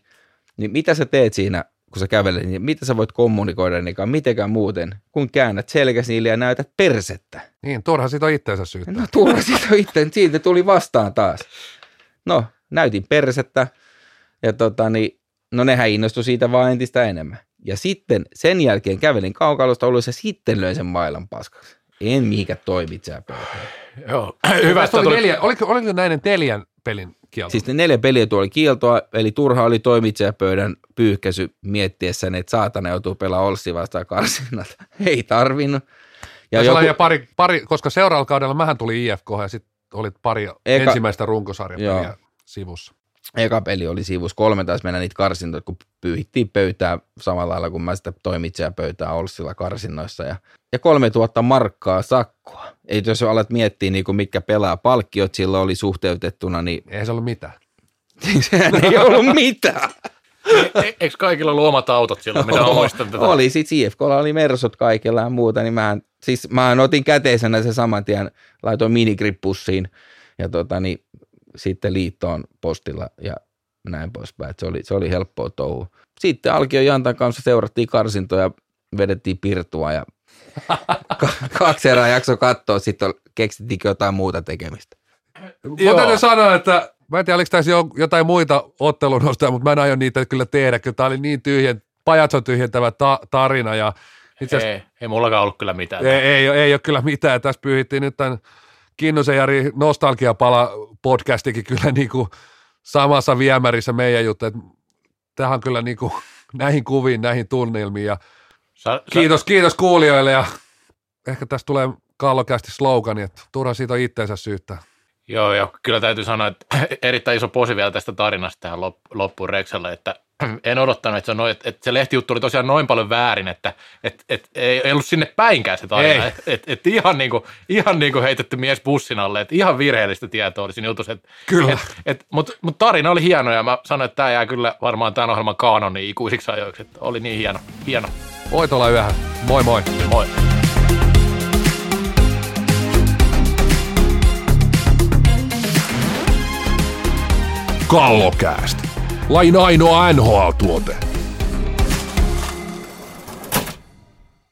Niin mitä sä teet siinä, kun sä kävelet, niin mitä sä voit kommunikoida niinkään, mitenkään muuten, kun käännät selkäsi niille ja näytät persettä. Niin, turha siitä on itteensä syyttää. No turha <laughs> siitä on itse, siitä tuli vastaan taas. No, näytin persettä ja tota niin, no nehän innostui siitä vaan entistä enemmän. Ja sitten sen jälkeen kävelin kaukalosta ulos ja sitten löin sen mailan paskaksi. En mihinkään toimitsää pöytään. Joo, <clears throat> hyvä, oli tuli. neljä, oliko, oliko näiden neljän pelin kielto? Siis ne neljä peliä tuolla kieltoa, eli turha oli toimitsijapöydän pyyhkäsy miettiessä, että saatana joutuu pelaamaan Olssi vastaan karsinnat. <laughs> Ei tarvinnut. Ja Ja joku, pari, pari, koska seuraavalla kaudella mähän tuli IFK ja sitten olit pari Eka- ensimmäistä runkosarjapeliä sivussa. Eka peli oli sivus kolme, taisi mennä niitä karsintoja, kun pyyhittiin pöytää samalla lailla kuin mä sitä toimitsijapöytää Olssilla karsinnoissa. Ja, ja 3000 markkaa sakkoa. Ei jos alat miettiä, niin kuin mitkä pelaa palkkiot silloin oli suhteutettuna, niin <laughs> Ei se ollut mitään. sehän ei ollut mitään. E- Eikö kaikilla ollut omat autot silloin? Minä muistan tätä. Oli, sit IFKlla oli mersot kaikilla ja muuta, niin mä, siis mä otin käteisenä se saman tien, laitoin minigrippussiin ja tota, niin, sitten liittoon postilla ja näin poispäin. Se oli, se oli helppoa touhu. Sitten Alkio Jantan kanssa seurattiin karsintoja, vedettiin pirtua ja <laughs> ka- kaksi erää jakso katsoa, sitten keksittiinkö jotain muuta tekemistä. Mä täytyy sanoa, että mä en tiedä, oliko tässä jo jotain muita ottelunostoja, mutta mä en aio niitä kyllä tehdä, kyllä tää oli niin tyhjen, pajatson tyhjentävä ta- tarina ja itse asiassa Ei, ei mullakaan ollut kyllä mitään. ei, ei, ei, ei ole kyllä mitään. Tässä pyyhittiin nyt tämän Kinnusen Jari Nostalgiapala podcastikin kyllä niin kuin samassa viemärissä meidän juttu, että tähän kyllä niin kuin <laughs> näihin kuviin, näihin tunnelmiin ja Sä, sä, kiitos, kiitos kuulijoille ja ehkä tästä tulee kallokästi slogani, että turha siitä on itteensä syyttää. Joo, joo, kyllä täytyy sanoa, että <clears throat> erittäin iso posi vielä tästä tarinasta tähän lop- loppuun Rexalle, että <coughs> en odottanut, että se, on noin, että, että se lehtijuttu oli tosiaan noin paljon väärin, että, että, että ei, ei ollut sinne päinkään se tarina. Ei. Että, että, että ihan, niin kuin, ihan niin kuin heitetty mies bussin alle, että ihan virheellistä tietoa oli siinä jutussa. Että, Kyllä. että, että, mutta, mutta tarina oli hieno ja mä sanoin, että tämä jää kyllä varmaan tämän ohjelman kaanoniin ikuisiksi ajoiksi. Että oli niin hieno. hieno. Voitola yöhön. Moi moi. Moi. Kallokääst. Lain ainoa NHL-tuote.